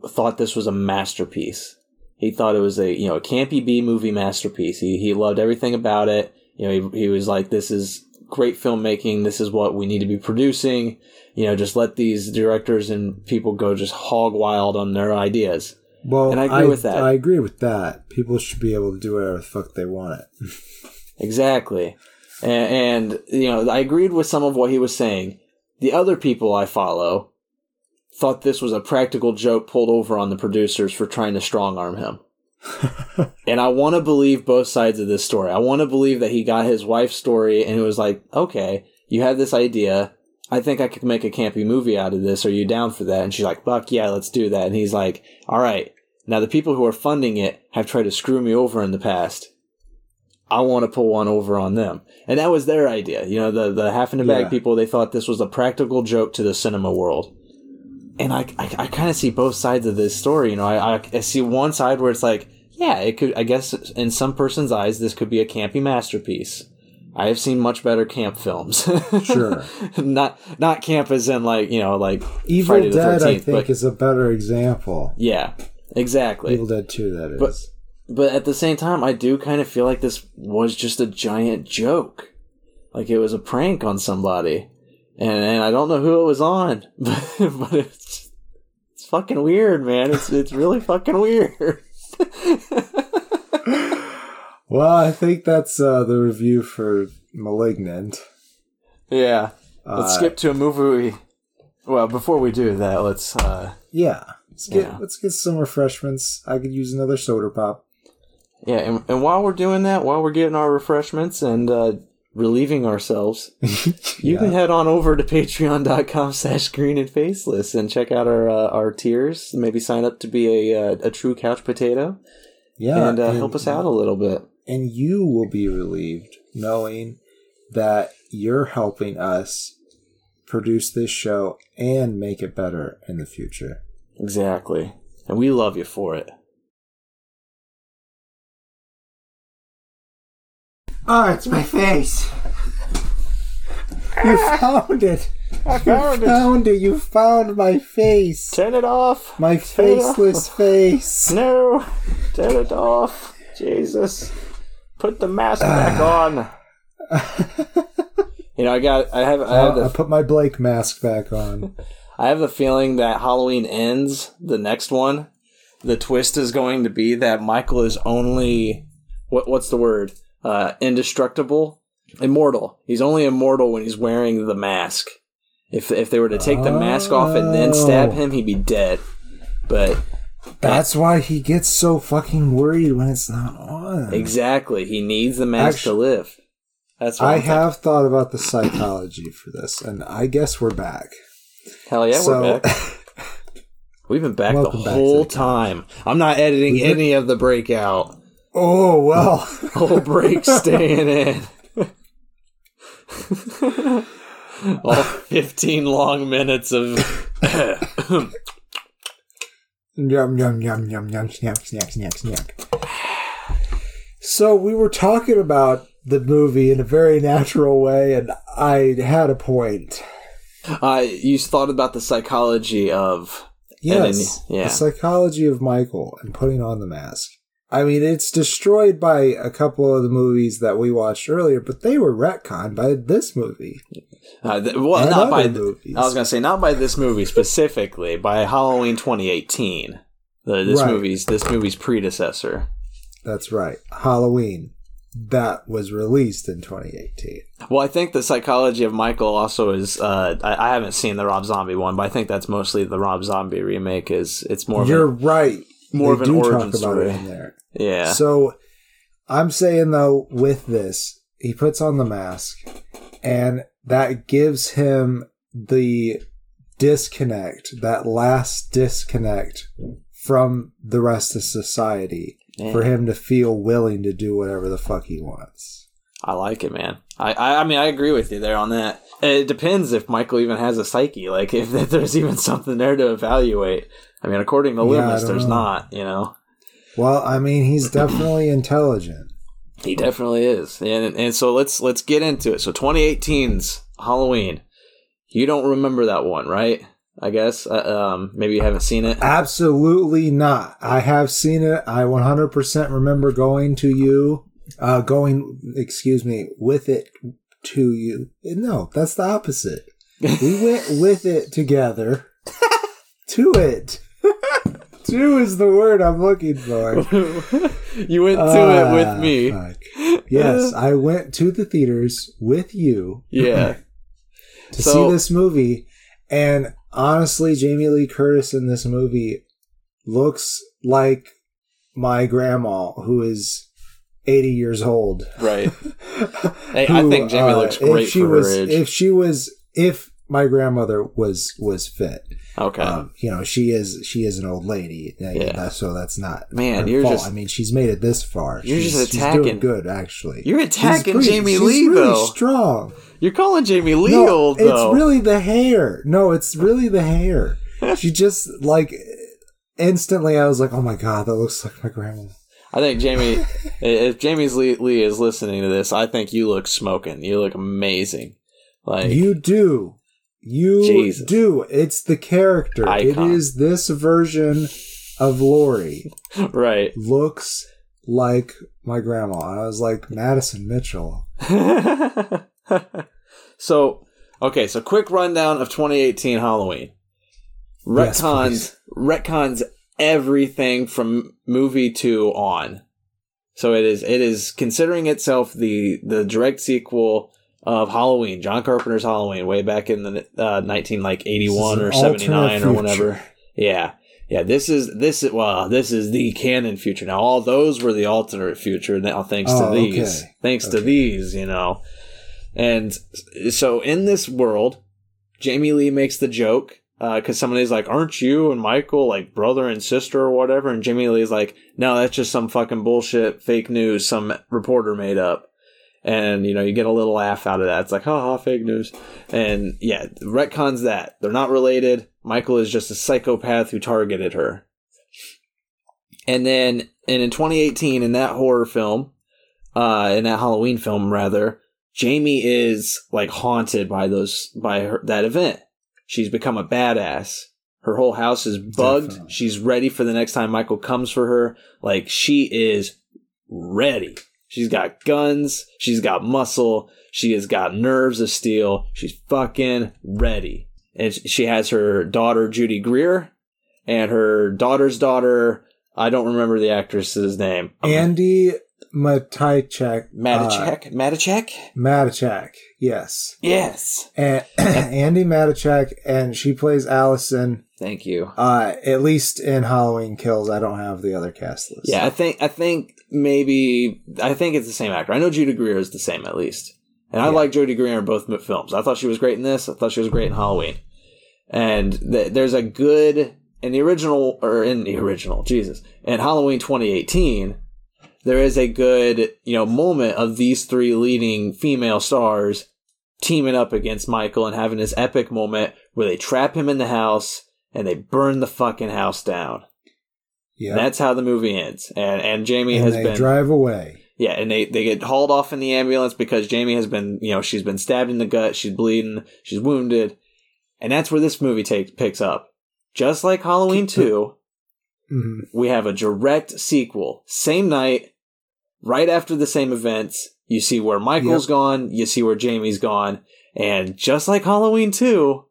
B: thought this was a masterpiece. He thought it was a you know a campy B movie masterpiece. He he loved everything about it. You know, he he was like, this is great filmmaking. This is what we need to be producing. You know, just let these directors and people go just hog wild on their ideas.
C: Well,
B: And I agree with that.
C: I agree with that. People should be able to do whatever the fuck they want. It.
B: exactly. And, and, you know, I agreed with some of what he was saying. The other people I follow thought this was a practical joke pulled over on the producers for trying to strong arm him. and I want to believe both sides of this story. I want to believe that he got his wife's story and it was like, okay, you have this idea. I think I could make a campy movie out of this. Are you down for that? And she's like, fuck yeah, let's do that. And he's like, all right. Now the people who are funding it have tried to screw me over in the past. I want to pull one over on them. And that was their idea. You know, the, the half in the bag
C: Yeah.
B: people, they thought this was a practical joke to the cinema world. And I, I, I kind of see both sides of this story. You know, I, I, I see one side where it's like, yeah, it could, I guess in some person's eyes, this could be a campy masterpiece. I have seen much better camp films.
C: Sure.
B: not, not camp as in like, you know, like
C: Evil
B: Friday
C: Dead, I think,
B: but-
C: is a better example.
B: yeah, exactly.
C: Evil Dead 2, that is.
B: But- but at the same time, I do kind of feel like this was just a giant joke. Like it was a prank on somebody. And, and I don't know who it was on, but, but it's, it's fucking weird, man. It's, it's really fucking weird.
C: well, I think that's uh, the review for Malignant.
B: yeah. Let's
C: Uh,
B: skip to a movie. Well, before we do that, let's, uh,
C: Yeah. Let's get
B: Yeah.
C: let's get some refreshments. I could use another soda pop.
B: yeah, and, and while we're doing that, while we're getting our refreshments and, uh, relieving ourselves, You can head on over to patreon.com slash green and faceless and check out our uh, our tiers. Maybe sign up to be a, uh, a true couch potato
C: yeah,
B: and, uh, help us out a little bit.
C: And you will be relieved knowing that you're helping us produce this show and make it better in the future.
B: Exactly. And we love you for it.
C: Oh, it's my face. You found it.
B: I found
C: You found it. You found my face.
B: Turn it off.
C: My faceless face.
B: No. Turn it off. Jesus. Put the mask back on. You know, I got, I have, I have
C: Uh, I put my Blake mask back on.
B: I have the feeling that Halloween ends the next one. The twist is going to be that Michael is only what what's the word? Uh, indestructible, immortal. He's only immortal when he's wearing the mask. If if they were to take the mask off and then stab him, he'd be dead. But
C: That's why he gets so fucking worried when it's not on.
B: exactly, he needs the mask
C: Actu-
B: to live. That's
C: I
B: I'm thinking.
C: have thought about the psychology for this, and I guess we're back.
B: Hell yeah,
C: so,
B: we're back. We've been back the
C: back
B: whole
C: the
B: time. I'm not editing
C: We've been-
B: any of the breakout.
C: Oh well.
B: Whole break staying in. All 15 long minutes of.
C: Yum yum yum yum yum snack snack snack snack. So we were talking about the movie in a very natural way, and I had a point.
B: uh, you thought about the psychology of.
C: Yes,
B: yeah.
C: the psychology of Michael and putting on the mask. I mean, it's destroyed by a couple of the movies that we watched earlier, but they were retconned by this movie.
B: Uh, th- well,
C: And
B: not by.
C: movies.
B: I was going to say, not by this movie specifically, by Halloween 2018. The, this
C: Right.
B: movie's this movie's predecessor.
C: That's right, Halloween. That was released in 2018.
B: Well, I think the psychology of Michael also is. Uh, I, I haven't seen the Rob Zombie one, but I think that's mostly the Rob Zombie remake. Is it's more
C: You're
B: an,
C: right.
B: More
C: They
B: of an
C: do
B: origin
C: talk about
B: story.
C: it in there.
B: yeah.
C: So I'm saying though, with this, he puts on the mask, and that gives him the disconnect, that last disconnect from the rest of society
B: Yeah.
C: for him to feel willing to do whatever the fuck he wants.
B: I like it, man. I, I I mean I agree with you there on that. It depends if Michael even has a psyche, like if, if there's even something there to evaluate. I mean, according to
C: Yeah,
B: Loomis,
C: don't
B: there's
C: know.
B: not. You know,
C: Well, I mean, he's definitely intelligent.
B: he definitely is. And and so let's let's get into it. So 2018's Halloween. You don't remember that one, right? I guess. Uh, um, maybe you haven't seen it.
C: Absolutely not. I have seen it. I 100% remember going to you, uh, going, excuse me, with it to you. No, that's the opposite. We went with it together to it. to is the word I'm looking for.
B: you went to
C: Ah,
B: it with me.
C: fuck. Yes, I went to the theaters with you
B: Yeah.
C: to
B: So-
C: see this movie. And honestly, Jamie Lee Curtis in this movie looks like my grandma, who is 80 years old.
B: Right. Hey, I think Jamie
C: uh,
B: looks great
C: if she
B: for her
C: was. If she was, if my grandmother was was fit.
B: Okay.
C: Um, you know, she is she is an old lady,
B: Yeah.
C: so that's not
B: Man, you're
C: fault.
B: just-
C: I mean, she's made it this far.
B: You're
C: she's,
B: just
C: she's
B: attacking-
C: doing good, actually.
B: You're
C: She's
B: attacking
C: pretty-
B: Jamie
C: she's
B: Lee
C: really
B: though.
C: strong.
B: You're calling Jamie Lee
C: no,
B: old though.
C: it's really the hair. No, it's really the hair. she just like instantly. I was like, oh my god, that looks like my grandma.
B: I think Jamie, if Jamie's Lee, Lee is listening to this, I think you look smoking. You look amazing. Like
C: You do. You
B: Jesus.
C: do. It's the character.
B: Icon.
C: It is this version of Laurie.
B: right.
C: Looks like my grandma. I was like, Madison Mitchell.
B: so, okay, so quick rundown of 2018 Halloween.
C: Yes,
B: Retcons, retcons everything from movie two on. So it is, it is considering itself the, the direct sequel of Halloween, John Carpenter's Halloween, way back in the, uh, 19, like 81 or
C: This
B: 79 or whatever. Yeah. Yeah, this is this is well, this is the canon future. Now all those were the alternate future now thanks
C: Oh,
B: to these.
C: okay.
B: Thanks to these, you know. And so in this world, Jamie Lee makes the joke because somebody's like, "Aren't you and Michael like brother and sister or whatever?" And Jamie Lee's like, "No, that's just some fucking bullshit, fake news, some reporter made up." And you know, you get a little laugh out of that. It's like, "Ha ha, fake news." And yeah, retcons that they're not related. Michael is just a psychopath who targeted her. And then, and in 2018, in that horror film, uh, in that Halloween film rather, Jamie is like haunted by those by her that event. She's become a badass. Her whole house is bugged.
C: Definitely.
B: She's ready for the next time Michael comes for her. Like she is ready. She's got guns. She's got muscle. She has got nerves of steel. She's fucking ready. And she has her daughter Judy Greer and her daughter's daughter. I don't remember the actress's name.
C: Andi Matichak. Uh,
B: Matichak. Matichak.
C: Matichak. Yes.
B: Yes.
C: And Andi Matichak, and she plays Allison.
B: Thank you.
C: Uh, at least in Halloween Kills, I don't have the other cast list.
B: Yeah, I think I think maybe I think it's the same actor. I know Judy Greer is the same at least, and I
C: Yeah.
B: like Judy Greer in both films. I thought she was great in this. I thought she was great in Halloween, and th- there's a good in the original or in the original Jesus in Halloween 2018. There is a good you know moment of these three leading female stars teaming up against Michael and having this epic moment where they trap him in the house and they burn the fucking house down.
C: yeah.
B: That's how the movie ends. And and Jamie
C: and
B: has
C: they
B: been
C: drive away.
B: yeah, and they they get hauled off in the ambulance because Jamie has been you know she's been stabbed in the gut, she's bleeding, she's wounded, and that's where this movie takes picks up. Just like Halloween two,
C: Mhm.
B: we have a direct sequel, same night, right after the same events. You see where Michael's
C: Yep.
B: gone, you see where Jamie's gone, and just like Halloween two.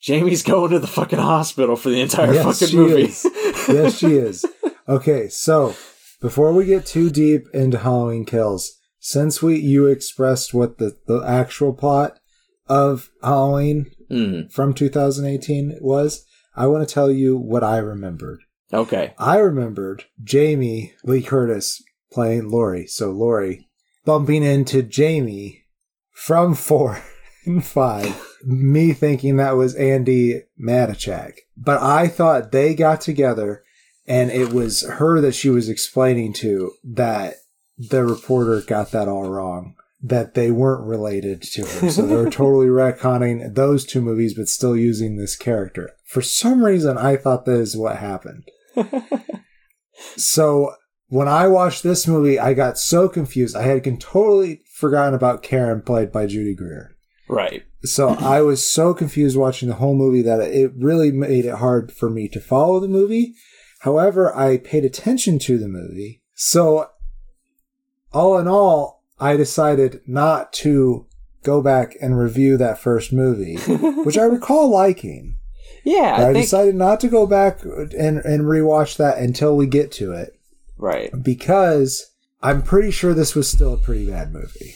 B: Jamie's going to the fucking hospital for the entire
C: Yes,
B: fucking movie.
C: is. yes, she is. Okay, so before we get too deep into Halloween Kills, since we you expressed what the, the actual plot of Halloween
B: Mm,
C: from 2018 was, I want to tell you what I remembered.
B: okay.
C: I remembered Jamie Lee Curtis playing Laurie. So Laurie bumping into Jamie from four and five. Me thinking that was Andi Matichak. But I thought they got together and it was her that she was explaining to that the reporter got that all wrong. That they weren't related to her. So they were totally retconning those two movies, but still using this character. For some reason, I thought that is what happened. So when I watched this movie, I got so confused. I had totally forgotten about Karen, played by Judy Greer.
B: Right.
C: So I was so confused watching the whole movie that it really made it hard for me to follow the movie. However, I paid attention to the movie. So all in all, I decided not to go back and review that first movie, which I recall liking.
B: Yeah,
C: I,
B: I think
C: decided not to go back and, and rewatch that until we get to it
B: right.
C: because I'm pretty sure this was still a pretty bad movie.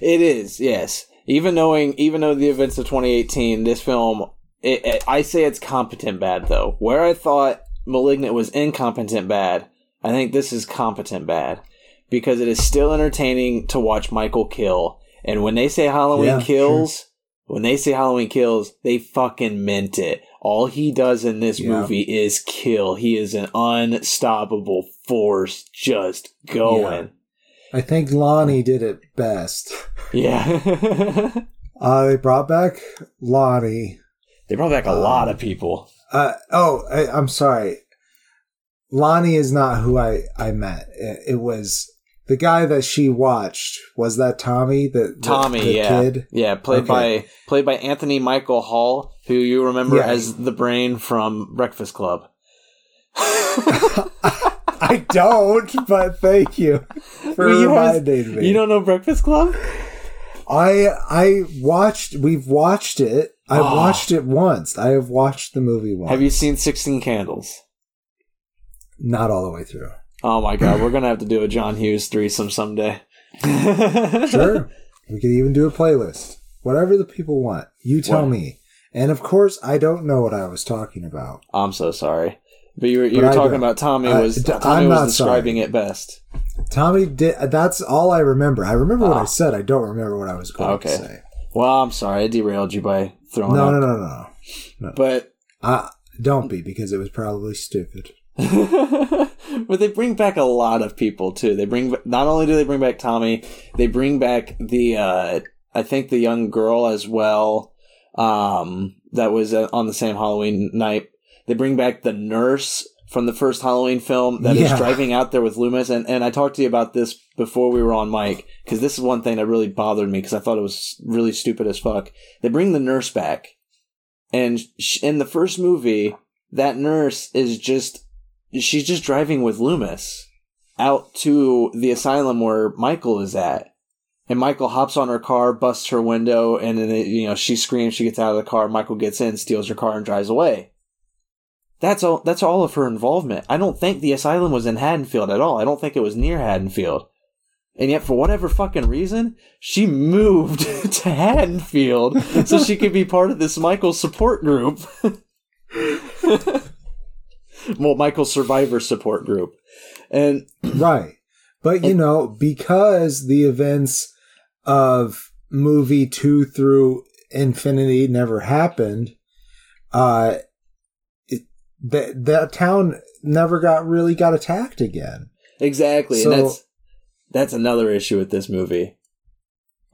B: It is, yes. Even knowing, even though the events of 2018, this film, it, it, I say it's competent bad though. Where I thought *Malignant* was incompetent bad, I think this is competent bad because it is still entertaining to watch Michael kill. And when they say Halloween
C: Yeah,
B: kills, when they say Halloween kills, they fucking meant it. All he does in this
C: Yeah.
B: movie is kill. He is an unstoppable force just going.
C: I think Lonnie did it best.
B: Yeah.
C: Uh, they brought back Lonnie.
B: they brought back a lot of people.
C: Uh, oh, I, I'm sorry. Lonnie is not who I, I met. It, it was the guy that she watched. Was that Tommy? The, the-
B: Tommy,
C: the
B: yeah.
C: kid?
B: Yeah, played
C: Okay.
B: by played by Anthony Michael Hall, who you remember
C: Yeah.
B: as the brain from Breakfast Club.
C: I don't, but thank you for
B: you
C: reminding me.
B: You don't know Breakfast Club?
C: I I watched. We've watched it. I
B: Oh.
C: watched it once. I have watched the movie once.
B: Have you seen Sixteen Candles?
C: Not all the way through.
B: Oh my god, we're gonna have to do a John Hughes threesome someday.
C: Sure. we could even do a playlist. Whatever the people want. You tell
B: What?
C: me. And of course, I don't know what I was talking about.
B: I'm so sorry. But you were, you
C: But
B: were talking about Tommy was Tommy
C: I'm
B: was
C: not
B: describing
C: sorry.
B: it best.
C: Tommy did. That's all I remember. I remember what
B: Ah.
C: I said. I don't remember what I was going
B: Okay.
C: to say.
B: Well, I'm sorry, I derailed you by throwing
C: No,
B: up.
C: no, no, no, no.
B: But
C: Uh, don't be because it was probably stupid.
B: but they bring back a lot of people too. They bring not only do they bring back Tommy, they bring back the uh I think the young girl as well. Um, that was uh, on the same Halloween night. They bring back the nurse from the first Halloween film that is
C: Yeah.
B: driving out there with Loomis. And, and I talked to you about this before we were on mic because this is one thing that really bothered me because I thought it was really stupid as fuck. They bring the nurse back, and sh- in the first movie, that nurse is just she's just driving with Loomis out to the asylum where Michael is at. And Michael hops on her car, busts her window, and then it, you know she screams. She gets out of the car. Michael gets in, steals her car, and drives away. That's all. That's all of her involvement. I don't think the asylum was in Haddonfield at all. I don't think it was near Haddonfield. And yet, for whatever fucking reason, she moved to Haddonfield so she could be part of this Michael support group. well, Michael survivor support group. And
C: Right. But you know, because the events of movie two through infinity never happened, uh, that that town never got really got attacked again.
B: Exactly,
C: So-
B: and that's that's another issue with this movie.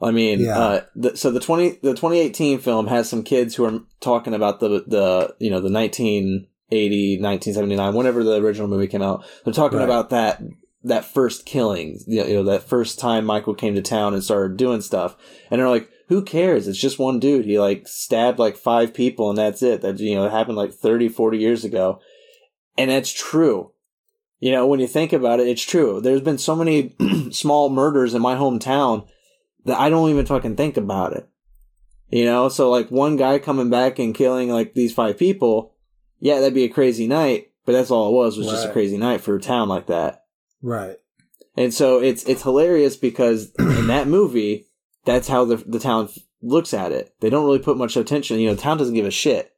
B: I mean,
C: Yeah.
B: uh, the, so the twenty the twenty eighteen film has some kids who are talking about the the you know the 1980, 1979, whenever the original movie came out. They're talking
C: Right.
B: about that that first killing, you know, you know, that first time Michael came to town and started doing stuff, and they're like, "Who cares? It's just one dude. He like stabbed like five people, and that's it. That you know, it happened like 30, 40 years ago." And that's true. You know, when you think about it, it's true. There's been so many small murders in my hometown that I don't even fucking think about it. You know, so like one guy coming back and killing like these five people, yeah, that'd be a crazy night, but that's all it was, was just a crazy night for a town like that.
C: Right.
B: And so it's it's hilarious because in that movie, that's how the the town looks at it. They don't really put much attention. You know, the town doesn't give a shit.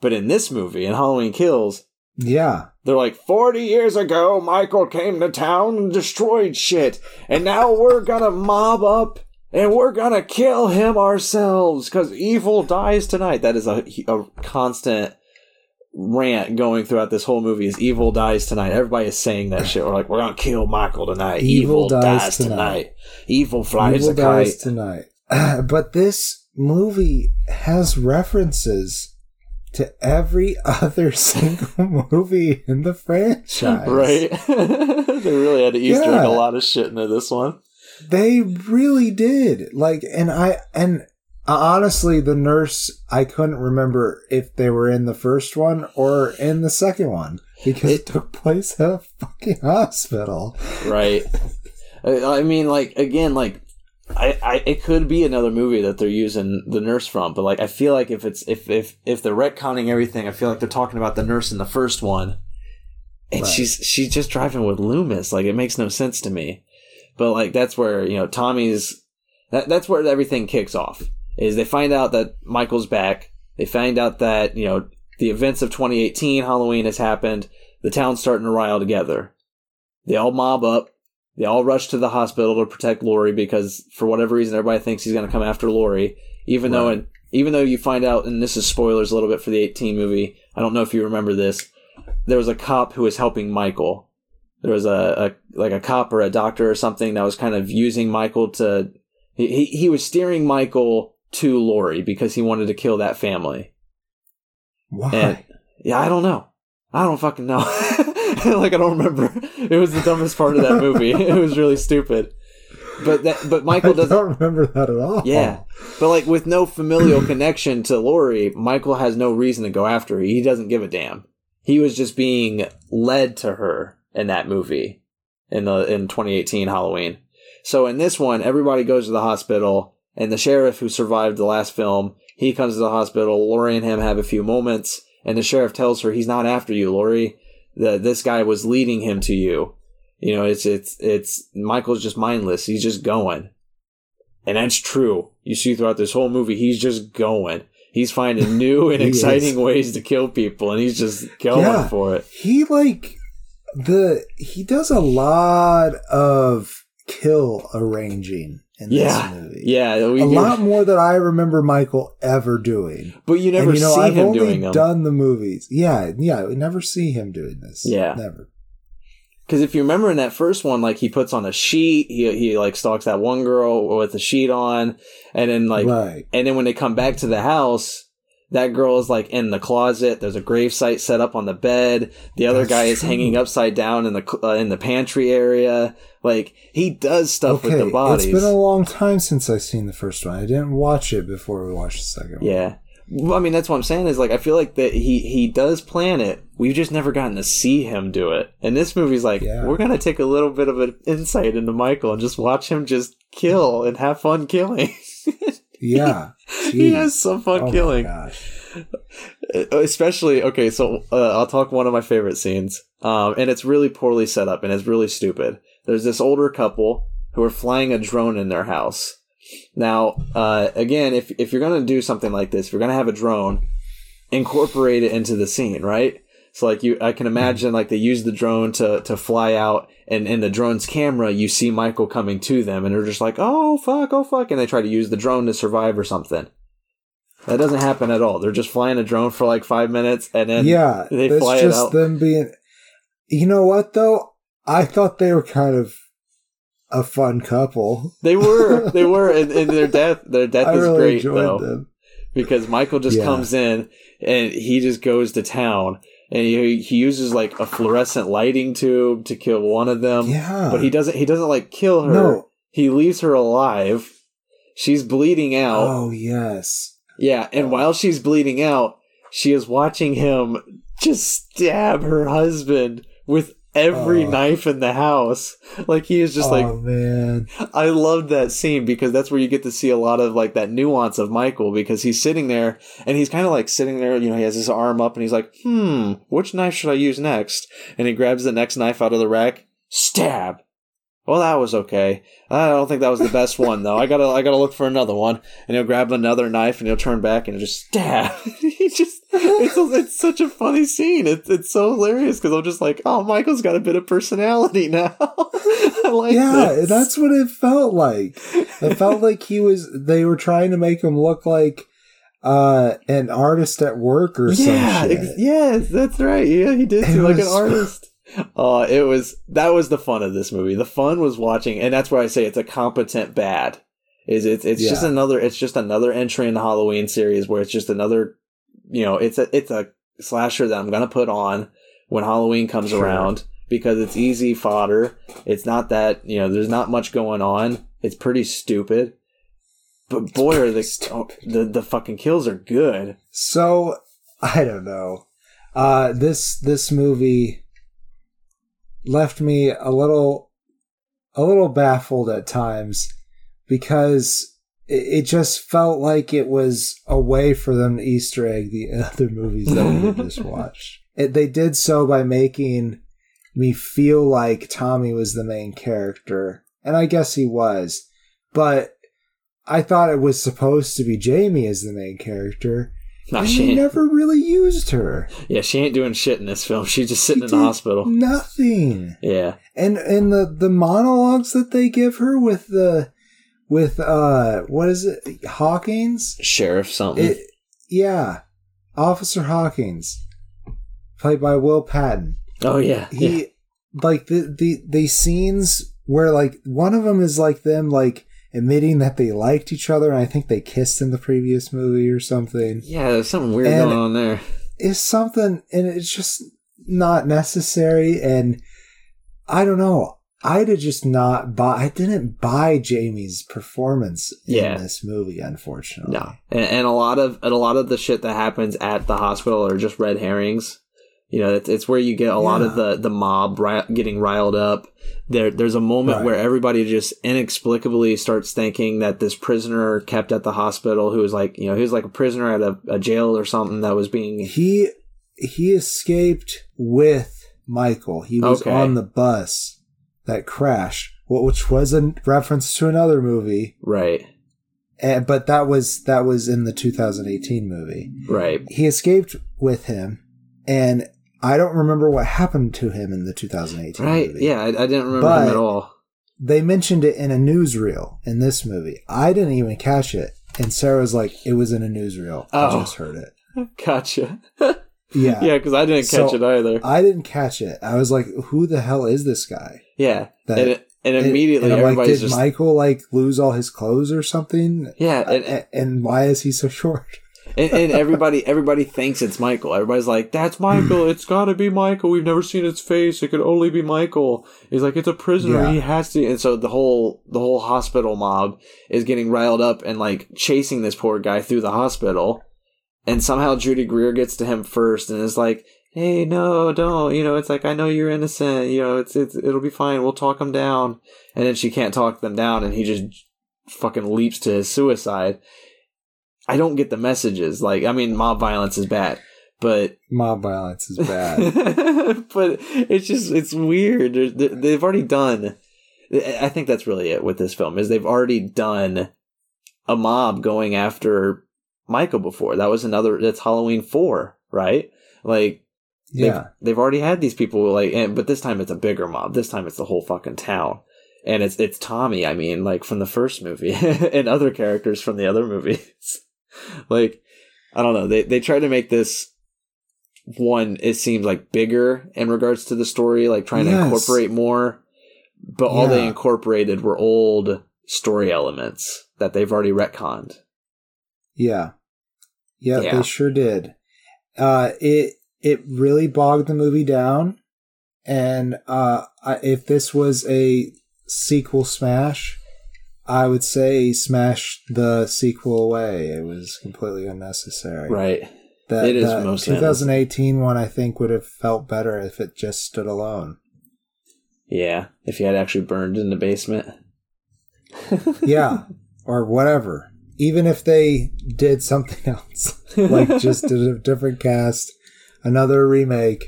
B: But in this movie, in Halloween Kills,
C: Yeah.
B: they're like, 40 years ago, Michael came to town and destroyed shit. And now we're gonna mob up and we're gonna kill him ourselves because evil dies tonight. That is a, a constant rant going throughout this whole movie is evil dies tonight. Everybody is saying that shit. We're like, we're gonna kill Michael tonight. Evil, dies, tonight. Evil flies
C: Evil
B: a
C: dies
B: kite.
C: tonight. but this movie has references to every other single movie in the franchise.
B: Right? they really had to Easter egg
C: Yeah.
B: a lot of shit into this one.
C: They really did. Like, and I, and uh, Uh, honestly, the nurse, I couldn't remember if they were in the first one or in the second one because it,
B: It-
C: took place at a fucking hospital.
B: right. I, I mean like again like I, I it could be another movie that they're using the nurse from but like i feel like if it's if if if they're retconning everything i feel like they're talking about the nurse in the first one. And
C: Right.
B: she's she's just driving with loomis. Like it makes no sense to me. But like that's where you know tommy's that, that's where everything kicks off is they find out that michael's back they find out that you know the events of 2018 halloween has happened the town's starting to rile together they all mob up they all rush to the hospital to protect Laurie because, for whatever reason, everybody thinks he's going to come after Laurie. even though
C: Right.
B: even though you find out, and this is spoilers a little bit for the 18 movie. I don't know if you remember this. There was a cop who was helping Michael. There was a, a like a cop or a doctor or something that was kind of using Michael to. He, he was steering Michael to Laurie because he wanted to kill that family.
C: Why?
B: And yeah, I don't know. I don't fucking know. like I don't remember. It was the dumbest part of that movie. it was really stupid. But that but Michael doesn't
C: don't remember that at all.
B: Yeah. But like with no familial connection to Laurie, Michael has no reason to go after her. He doesn't give a damn. He was just being led to her in that movie in the in 2018 Halloween. So in this one, everybody goes to the hospital and the sheriff who survived the last film, he comes to the hospital. Laurie and him have a few moments and the sheriff tells her he's not after you, Laurie. The, this guy was leading him to you. You know, it's it's it's Michael's just mindless. He's just going. And that's true. You see throughout this whole movie, he's just going. He's finding new and
C: He is.
B: exciting ways to kill people, and he's just going
C: Yeah.
B: for it.
C: He like the he does a lot of kill arranging in
B: Yeah,
C: this movie.
B: yeah. We,
C: a lot more than I remember Michael ever doing.
B: but you never
C: and you know,
B: see
C: I've
B: him
C: only
B: doing them.
C: done the movies. Yeah, yeah, we never see him doing this.
B: Yeah.
C: never.
B: Because if you remember in that first one, like he puts on a sheet, he he like stalks that one girl with the sheet on, and then like,
C: right.
B: and then when they come back to the house, that girl is like in the closet. There's a grave site set up on the bed. The other
C: That's
B: guy is
C: true.
B: hanging upside down in the uh, in the pantry area. Like he does stuff
C: Okay,
B: with the bodies.
C: it's been a long time since I've seen the first one. I didn't watch it before we watched the second one.
B: Yeah. Well, I mean, that's what I'm saying is like, I feel like that he, he does plan it. We've just never gotten to see him do it. And this movie's like,
C: Yeah.
B: we're going to take a little bit of an insight into Michael and just watch him just kill and have fun killing.
C: Yeah.
B: he has some fun
C: Oh
B: killing.
C: gosh.
B: Especially, okay, so uh, I'll talk one of my favorite scenes. Um, and it's really poorly set up and it's really stupid. There's this older couple who are flying a drone in their house. Now, uh, again, if, if you're going to do something like this, if you're going to have a drone, incorporate it into the scene, right? So like you, I can imagine like they use the drone to, to fly out and in the drone's camera, you see Michael coming to them and they're just like, oh fuck, oh fuck. And they try to use the drone to survive or something. That doesn't happen at all. They're just flying a drone for like five minutes and then
C: yeah,
B: they fly it
C: just
B: out.
C: them being. You know what though? I thought they were kind of a fun couple.
B: they were, they were, and, and their death, their death
C: I
B: is
C: really
B: great though.
C: them.
B: because Michael just
C: Yeah.
B: comes in and he just goes to town and he, he uses like a fluorescent lighting tube to kill one of them.
C: Yeah,
B: But he doesn't he doesn't like kill her.
C: No.
B: He leaves her alive. She's bleeding out.
C: Oh yes.
B: Yeah, and oh. while she's bleeding out, she is watching him just stab her husband with every
C: Oh.
B: knife in the house. Like he is just
C: oh
B: like
C: man.
B: I loved that scene because that's where you get to see a lot of like that nuance of Michael because he's sitting there and he's kind of like sitting there, you know, he has his arm up and he's like, hmm, which knife should I use next? And he grabs the next knife out of the rack, stab. Well, that was okay. I don't think that was the best one though. I gotta, I gotta look for another one. And he'll grab another knife and he'll turn back and just stab. he just, it's, a, it's such a funny scene. It's, it's so hilarious because I'm just like, oh, Michael's got a bit of personality now. I like
C: yeah,
B: this.
C: that's what it felt like. It felt like he was. They were trying to make him look like uh an artist at work or something.
B: yeah,
C: some shit.
B: ex- yes, that's right. Yeah, he did too, like an artist. Uh, it was that was the fun of this movie. The fun was watching, and that's why I say it's a competent bad. Is it's it's just another it's just another entry in the Halloween series where it's just another, you know, it's a it's a slasher that I'm gonna put on when Halloween comes
C: Sure.
B: around because it's easy fodder. It's not that you know there's not much going on. It's pretty stupid, but boy are the oh, the the fucking kills are good.
C: So I don't know. Uh this this movie left me a little a little baffled at times because it, it just felt like it was a way for them to Easter egg the other movies that we had just watched. It, they did so by making me feel like Tommy was the main character, and I guess he was, but I thought it was supposed to be Jamie as the main character,
B: Nah,
C: and
B: she
C: never really used her.
B: Yeah, she ain't doing shit in this film. She's just sitting in the hospital.
C: Nothing.
B: Yeah.
C: And and the the monologues that they give her with the with uh what is it Hawkins?
B: Sheriff something.
C: It, yeah, Officer Hawkins, played by Will Patton.
B: oh yeah.
C: He
B: yeah.
C: like the the the scenes where like one of them is like them like admitting that they liked each other, and I think they kissed in the previous movie or something.
B: Yeah, there's something weird
C: And-
B: going on there.
C: It's something, and it's just not necessary. And I don't know. I'd have just not buy. I didn't buy Jamie's performance
B: Yeah.
C: in this movie, unfortunately.
B: No, and, and a lot of and a lot of the shit that happens at the hospital are just red herrings. You know, it's, it's where you get a lot of the the mob ri- getting riled up. There, there's a moment
C: Right.
B: where everybody just inexplicably starts thinking that this prisoner kept at the hospital, who was like, you know, he was like a prisoner at a, a jail or something that was being.
C: He he escaped with Michael. He was
B: Okay.
C: on the bus that crash, which was a reference to another movie.
B: Right,
C: And, but that was that was in the 2018 movie.
B: right.
C: He escaped with him, and I don't remember what happened to him in the 2018
B: Right.
C: movie.
B: Yeah, I, I didn't remember
C: But-
B: him at all.
C: They mentioned it in a newsreel in this movie. I didn't even catch it, and Sarah was like, "It was in a newsreel. I
B: Oh.
C: just heard it."
B: Gotcha.
C: Yeah,
B: yeah, because I didn't catch
C: So-
B: it either.
C: I didn't catch it. I was like, "Who the hell is this guy?"
B: yeah,
C: That-
B: and, it, and
C: And-
B: immediately
C: and I'm like,
B: everybody's
C: did
B: just
C: Michael like lose all his clothes or something?
B: yeah, and,
C: A- and why is he so short?
B: and, and everybody everybody thinks it's Michael. Everybody's like, "That's Michael. It's got to be Michael. We've never seen his face. It could only be Michael." He's like, "It's a prisoner.
C: Yeah.
B: He has to." And so the whole the whole hospital mob is getting riled up and like chasing this poor guy through the hospital. And somehow Judy Greer gets to him first and is like, "Hey, no, don't. You know, it's like I know you're innocent. You know, it's it's it'll be fine. We'll talk him down." And then she can't talk them down, and he just fucking leaps to his suicide. I don't get the messages. Like, I mean, mob violence is bad, but
C: Mob violence is bad.
B: but it's just it's weird. They're, they've already done. I think that's really it with this film is they've already done a mob going after Michael before. That was another. That's Halloween four, right? Like they've,
C: yeah,
B: they've already had these people like, and, but this time it's a bigger mob. This time it's the whole fucking town, and it's it's Tommy. I mean, like from the first movie and other characters from the other movies. like, I don't know. They they try to make this one. It seems like bigger in regards to the story, like trying to incorporate more. But all they incorporated were old story elements that they've already retconned.
C: Yeah, yeah,
B: Yeah.
C: They sure did. Uh, it it really bogged the movie down, and uh, I, if this was a sequel smash, I would say smash the sequel away. It was completely unnecessary.
B: Right.
C: That,
B: It is
C: that
B: most
C: 2018 one. I think would have felt better if it just stood alone.
B: Yeah. If you had actually burned in the basement.
C: yeah, or whatever. Even if they did something else, like just did a different cast, another remake,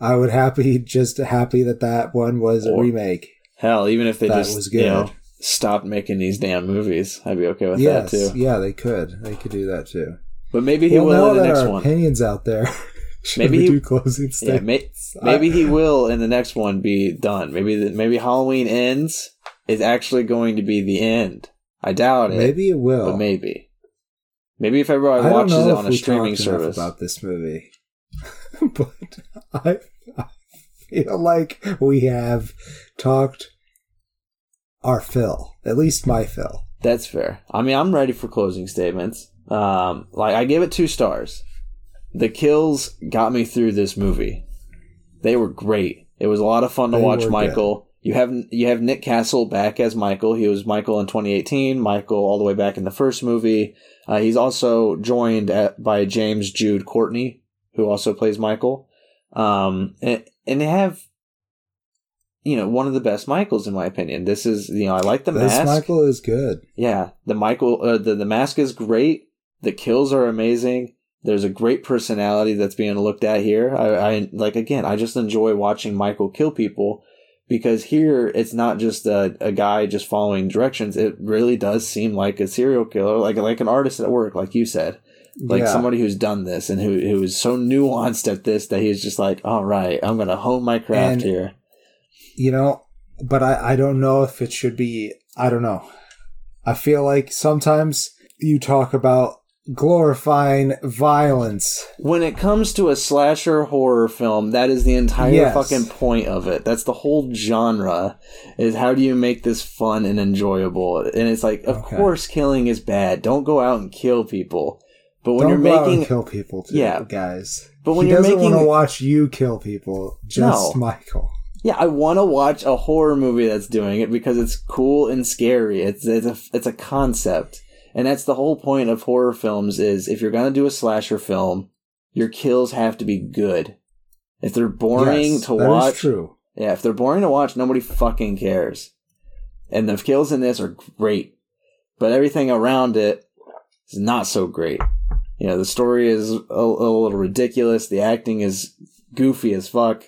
C: I would happy just happy that that one was a remake.
B: Hell, even if they
C: That
B: just
C: was
B: you know,
C: good.
B: stopped making these damn movies, I'd be okay with
C: Yes,
B: that too.
C: yeah, they could. They could do that too.
B: But maybe he
C: well,
B: will in the next
C: our
B: one.
C: opinions out there,
B: Maybe he-
C: do closing
B: Yeah, may, maybe he will in the next one be done. Maybe the, maybe Halloween ends is actually going to be the end. I doubt it,
C: maybe it will.
B: but maybe. Maybe if everybody
C: I
B: watches it on a streaming service.
C: about this movie, but I, I feel like we have talked our fill, at least my fill.
B: That's fair. I mean, I'm ready for closing statements. Um, like I gave it two stars. The kills got me through this movie. They were great. It was a lot of fun to
C: They
B: watch Michael. You have you have Nick Castle back as Michael. He was Michael in 2018. Michael all the way back in the first movie. Uh, he's also joined at, by James Jude Courtney, who also plays Michael. Um, and, and they have, you know, one of the best Michaels in my opinion. This is, you know, I like the
C: this
B: mask.
C: Michael is good.
B: Yeah, the Michael, uh, the the mask is great. The kills are amazing. There's a great personality that's being looked at here. I, I like again. I just enjoy watching Michael kill people because here it's not just a, a guy just following directions. It really does seem like a serial killer, like like an artist at work, like you said, like
C: yeah.
B: somebody who's done this and who who is so nuanced at this that he's just like, all right, I'm gonna hone my craft
C: And-
B: here.
C: you know, but I, I don't know if it should be. I don't know. I feel like sometimes you talk about glorifying violence.
B: When it comes to a slasher horror film, that is the entire
C: Yes.
B: fucking point of it. That's the whole genre. Is how do you make this fun and enjoyable? And it's like, of
C: Okay.
B: course, killing is bad. Don't go out and kill people. But when
C: Don't
B: you're
C: go out
B: making
C: and kill people, too,
B: Yeah.
C: guys.
B: But when
C: he
B: you're
C: doesn't
B: making-
C: want to watch you kill people, just
B: No.
C: Michael.
B: Yeah, I want to watch a horror movie that's doing it because it's cool and scary. It's it's a it's a concept, and that's the whole point of horror films. Is if you're gonna do a slasher film, your kills have to be good. If they're boring
C: Yes,
B: to watch,
C: true.
B: yeah, if they're boring to watch, nobody fucking cares. And the kills in this are great, but everything around it is not so great. You know, the story is a, a little ridiculous. The acting is goofy as fuck.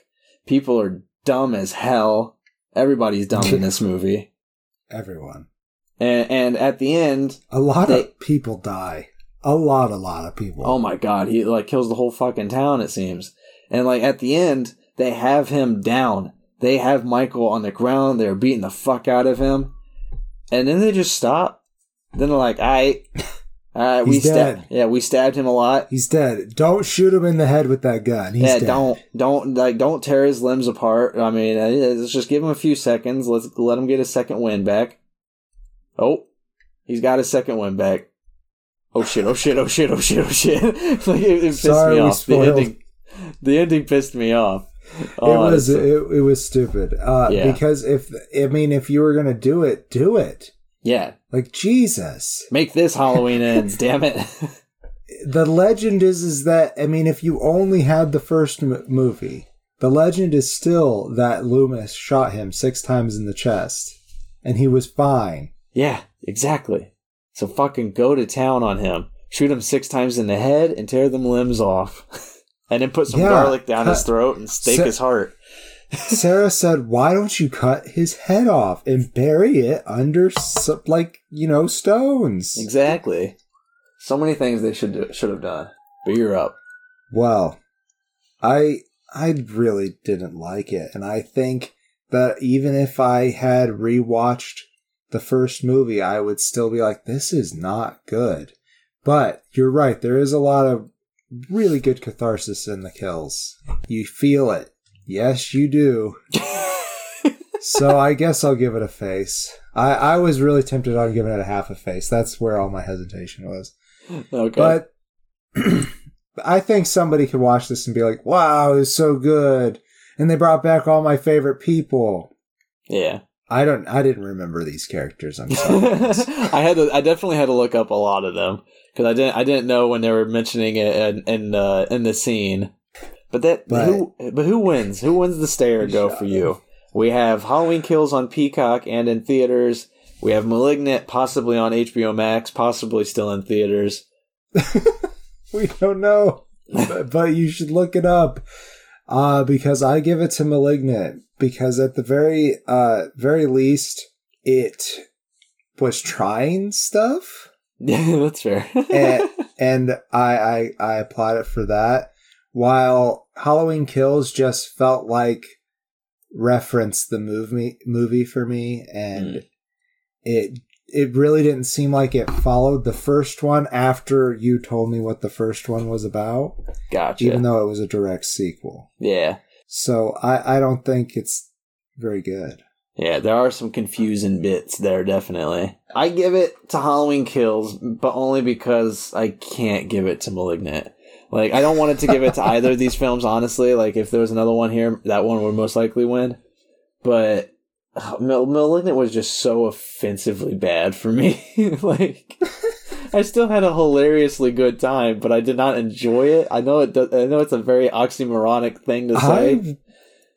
B: People are dumb as hell. Everybody's dumb in this movie.
C: Everyone.
B: And, and at the end,
C: A lot
B: They-
C: of people die. A lot, a lot of people.
B: oh my god, he like kills the whole fucking town, it seems. And like at the end, they have him down. They have Michael on the ground. They're beating the fuck out of him. And then they just stop. Then they're like, I, uh, we stabbed, yeah, we stabbed him a lot.
C: He's dead. Don't shoot him in the head with that gun. He's
B: yeah,
C: dead.
B: don't, don't, like, don't tear his limbs apart. I mean, uh, let's just give him a few seconds. Let's let him get a second win back. Oh, he's got his second one back. Oh shit! Oh shit! Oh shit! Oh shit! Oh shit! like it, it pissed
C: Sorry,
B: me off. The ending, the ending pissed me off.
C: It
B: Oh,
C: was it, it was stupid. Uh,
B: Yeah.
C: Because if I mean, if you were gonna do it, do it.
B: yeah.
C: Like Jesus.
B: Make this Halloween ends. damn it!
C: The legend is is that I mean, if you only had the first m- movie, the legend is still that Loomis shot him six times in the chest, and he was fine.
B: Yeah, exactly. So fucking go to town on him. Shoot him six times in the head and tear them limbs off, and then put some
C: Yeah,
B: garlic down his throat and stake
C: Sa-
B: his heart.
C: Sarah said, "Why don't you cut his head off and bury it under like you know stones?"
B: Exactly. So many things they should do, should have done. But you're up.
C: Well, I I really didn't like it, and I think that even if I had rewatched the first movie, I would still be like, "This is not good." But you're right; there is a lot of really good catharsis in the kills. You feel it. Yes, you do. so I guess I'll give it a face. I, I was really tempted on giving it a half a face. That's where all my hesitation was.
B: Okay.
C: But I think somebody could watch this and be like, wow, it was so good. And they brought back all my favorite people.
B: yeah.
C: I don't I didn't remember these characters. I'm sorry.
B: I had to, I definitely had to look up a lot of them because I didn't I didn't know when they were mentioning it in in, uh, in the scene. But that
C: But-
B: who but who wins? Who wins the stare go for you? We have Halloween Kills on Peacock and in theaters. We have Malignant possibly on HBO Max, possibly still in theaters.
C: we don't know. but, but you should look it up. Uh, because I give it to Malignant. Because at the very uh very least it was trying stuff.
B: Yeah, that's fair.
C: and, and I, I I applaud it for that. While Halloween Kills just felt like referenced the movie movie for me, and
B: Mm.
C: it it really didn't seem like it followed the first one after you told me what the first one was about,
B: gotcha.
C: even though it was a direct sequel.
B: yeah.
C: So I I don't think it's very good.
B: Yeah, there are some confusing bits there, definitely. I give it to Halloween Kills, but only because I can't give it to Malignant. Like, I don't want it to give it to either of these films, honestly. Like, if there was another one here, that one would most likely win. But Mal- Malignant was just so offensively bad for me. like, I still had a hilariously good time, but I did not enjoy it. I know it. Does, I know it's a very oxymoronic thing to say.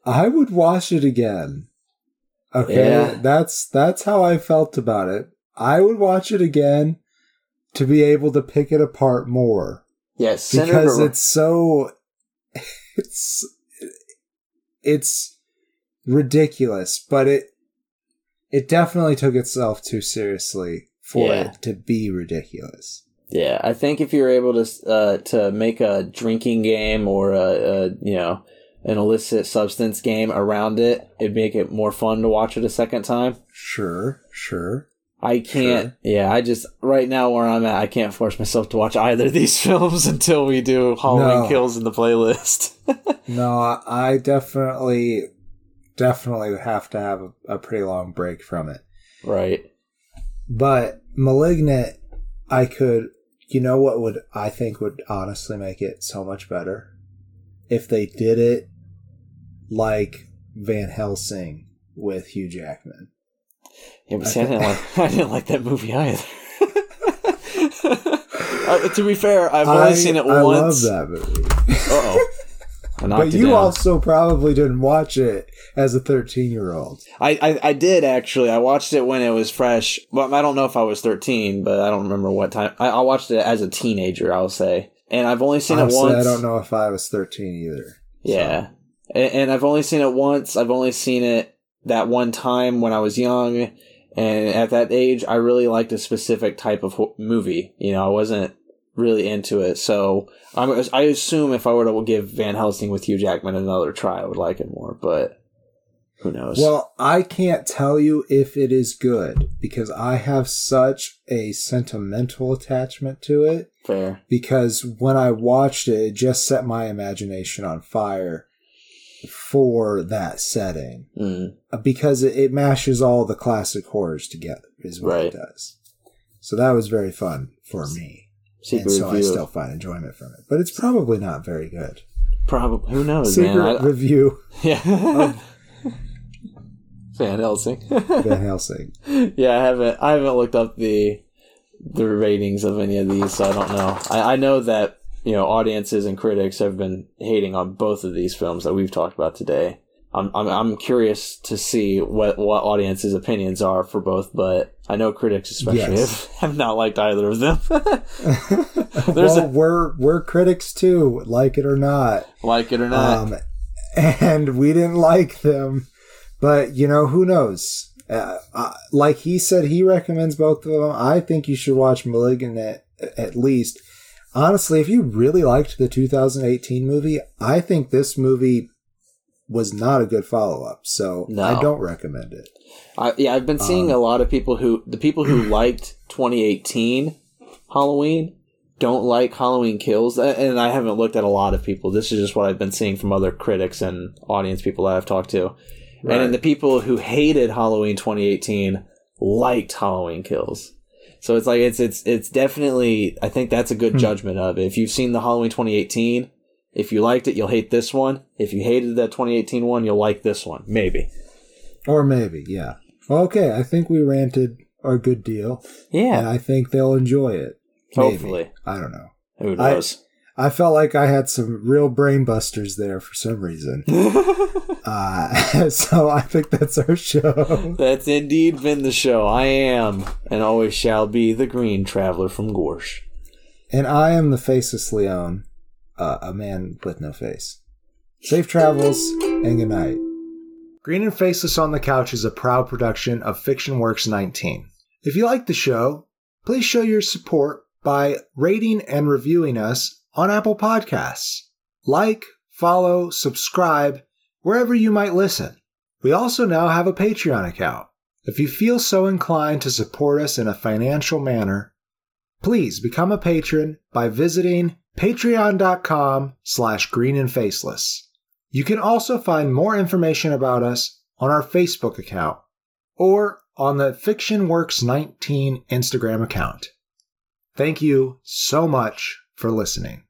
C: I I would watch it again. Okay,
B: Yeah.
C: that's that's how I felt about it. I would watch it again to be able to pick it apart more
B: Yes,
C: because
B: ar-
C: it's so it's it's ridiculous, but it it definitely took itself too seriously for
B: Yeah.
C: it to be ridiculous.
B: Yeah, I think if you're able to uh, to make a drinking game or a, a you know an illicit substance game around it, it'd make it more fun to watch it a second time.
C: Sure, sure.
B: I can't. Yeah, I just right now where I'm at, I can't force myself to watch either of these films until we do Halloween
C: No.
B: Kills in the playlist.
C: No, I definitely, definitely have to have a, a pretty long break from it.
B: right.
C: But Malignant, I could. You know what would I think would honestly make it so much better if they did it like Van Helsing with Hugh Jackman.
B: Yeah, but see, I didn't like. I didn't like that movie either. uh, to be fair, I've only
C: I,
B: seen it
C: I
B: once.
C: I love that movie.
B: Uh oh.
C: But you also probably didn't watch it as a 13 year old.
B: I, I I did actually. I watched it when it was fresh. Well, I don't know if I was thirteen, but I don't remember what time. I, I watched it as a teenager. I'll say, and I've only seen
C: Honestly,
B: it once.
C: I don't know if I was 13 either.
B: Yeah, and, and I've only seen it once. I've only seen it that one time when I was young, and at that age, I really liked a specific type of movie. You know, I wasn't really into it, so I'm, I assume if I were to give Van Helsing with Hugh Jackman another try, I would like it more. But who knows?
C: Well, I can't tell you if it is good because I have such a sentimental attachment to it.
B: fair.
C: Because when I watched it, it just set my imagination on fire for that setting.
B: Mm.
C: Uh, Because it, it mashes all the classic horrors together, is what
B: Right.
C: it does. So that was very fun for me.
B: Secret
C: and so I still find enjoyment from it. But it's probably not very good.
B: Probably. Who knows,
C: Secret
B: man? I,
C: review
B: yeah. Van Helsing.
C: Van Helsing.
B: yeah, I haven't. I haven't looked up the the ratings of any of these, so I don't know. I, I know that you know audiences and critics have been hating on both of these films that we've talked about today. I'm I'm, I'm curious to see what what audiences' opinions are for both, but I know critics especially
C: Yes.
B: have, have not liked either of them. There's
C: well,
B: a-
C: we're we're critics too, like it or not.
B: like it or not.
C: Um, and we didn't like them, but you know who knows? Uh, uh, like he said, he recommends both of them. I think you should watch *Malignant* at, at least. Honestly, if you really liked the 2018 movie, I think this movie was not a good follow up. So
B: No.
C: I don't recommend it.
B: I, yeah, I've been seeing
C: Um,
B: a lot of people who the people who liked 2018 Halloween don't like Halloween Kills, and I haven't looked at a lot of people. This is just what I've been seeing from other critics and audience people that I've talked to. And then the people who hated Halloween 2018 liked Halloween Kills. So it's like it's it's it's definitely I think that's a good
C: Hmm.
B: judgment of it. If you've seen the Halloween 2018, if you liked it, you'll hate this one. If you hated that 2018 one, you'll like this one. Maybe.
C: Or maybe, yeah. Okay, I think we ranted our good deal,
B: Yeah.
C: and I think they'll enjoy it. Maybe.
B: Hopefully.
C: I don't know.
B: Who
C: I-
B: knows?
C: I felt like I had some real brain busters there for some reason. Uh, so I think that's our show.
B: That's indeed been the show. I am and always shall be the green traveler from Gorsh.
C: And I am the faceless Leon, uh, a man with no face. Safe travels and good night. Green and Faceless on the Couch is a proud production of Fiction Works 19. If you like the show, please show your support by rating and reviewing us on Apple Podcasts. Like, follow, subscribe, wherever you might listen. We also now have a Patreon account. If you feel so inclined to support us in a financial manner, please become a patron by visiting patreon.com slash green and faceless. You can also find more information about us on our Facebook account or on the FictionWorks19 Instagram account. Thank you so much for listening.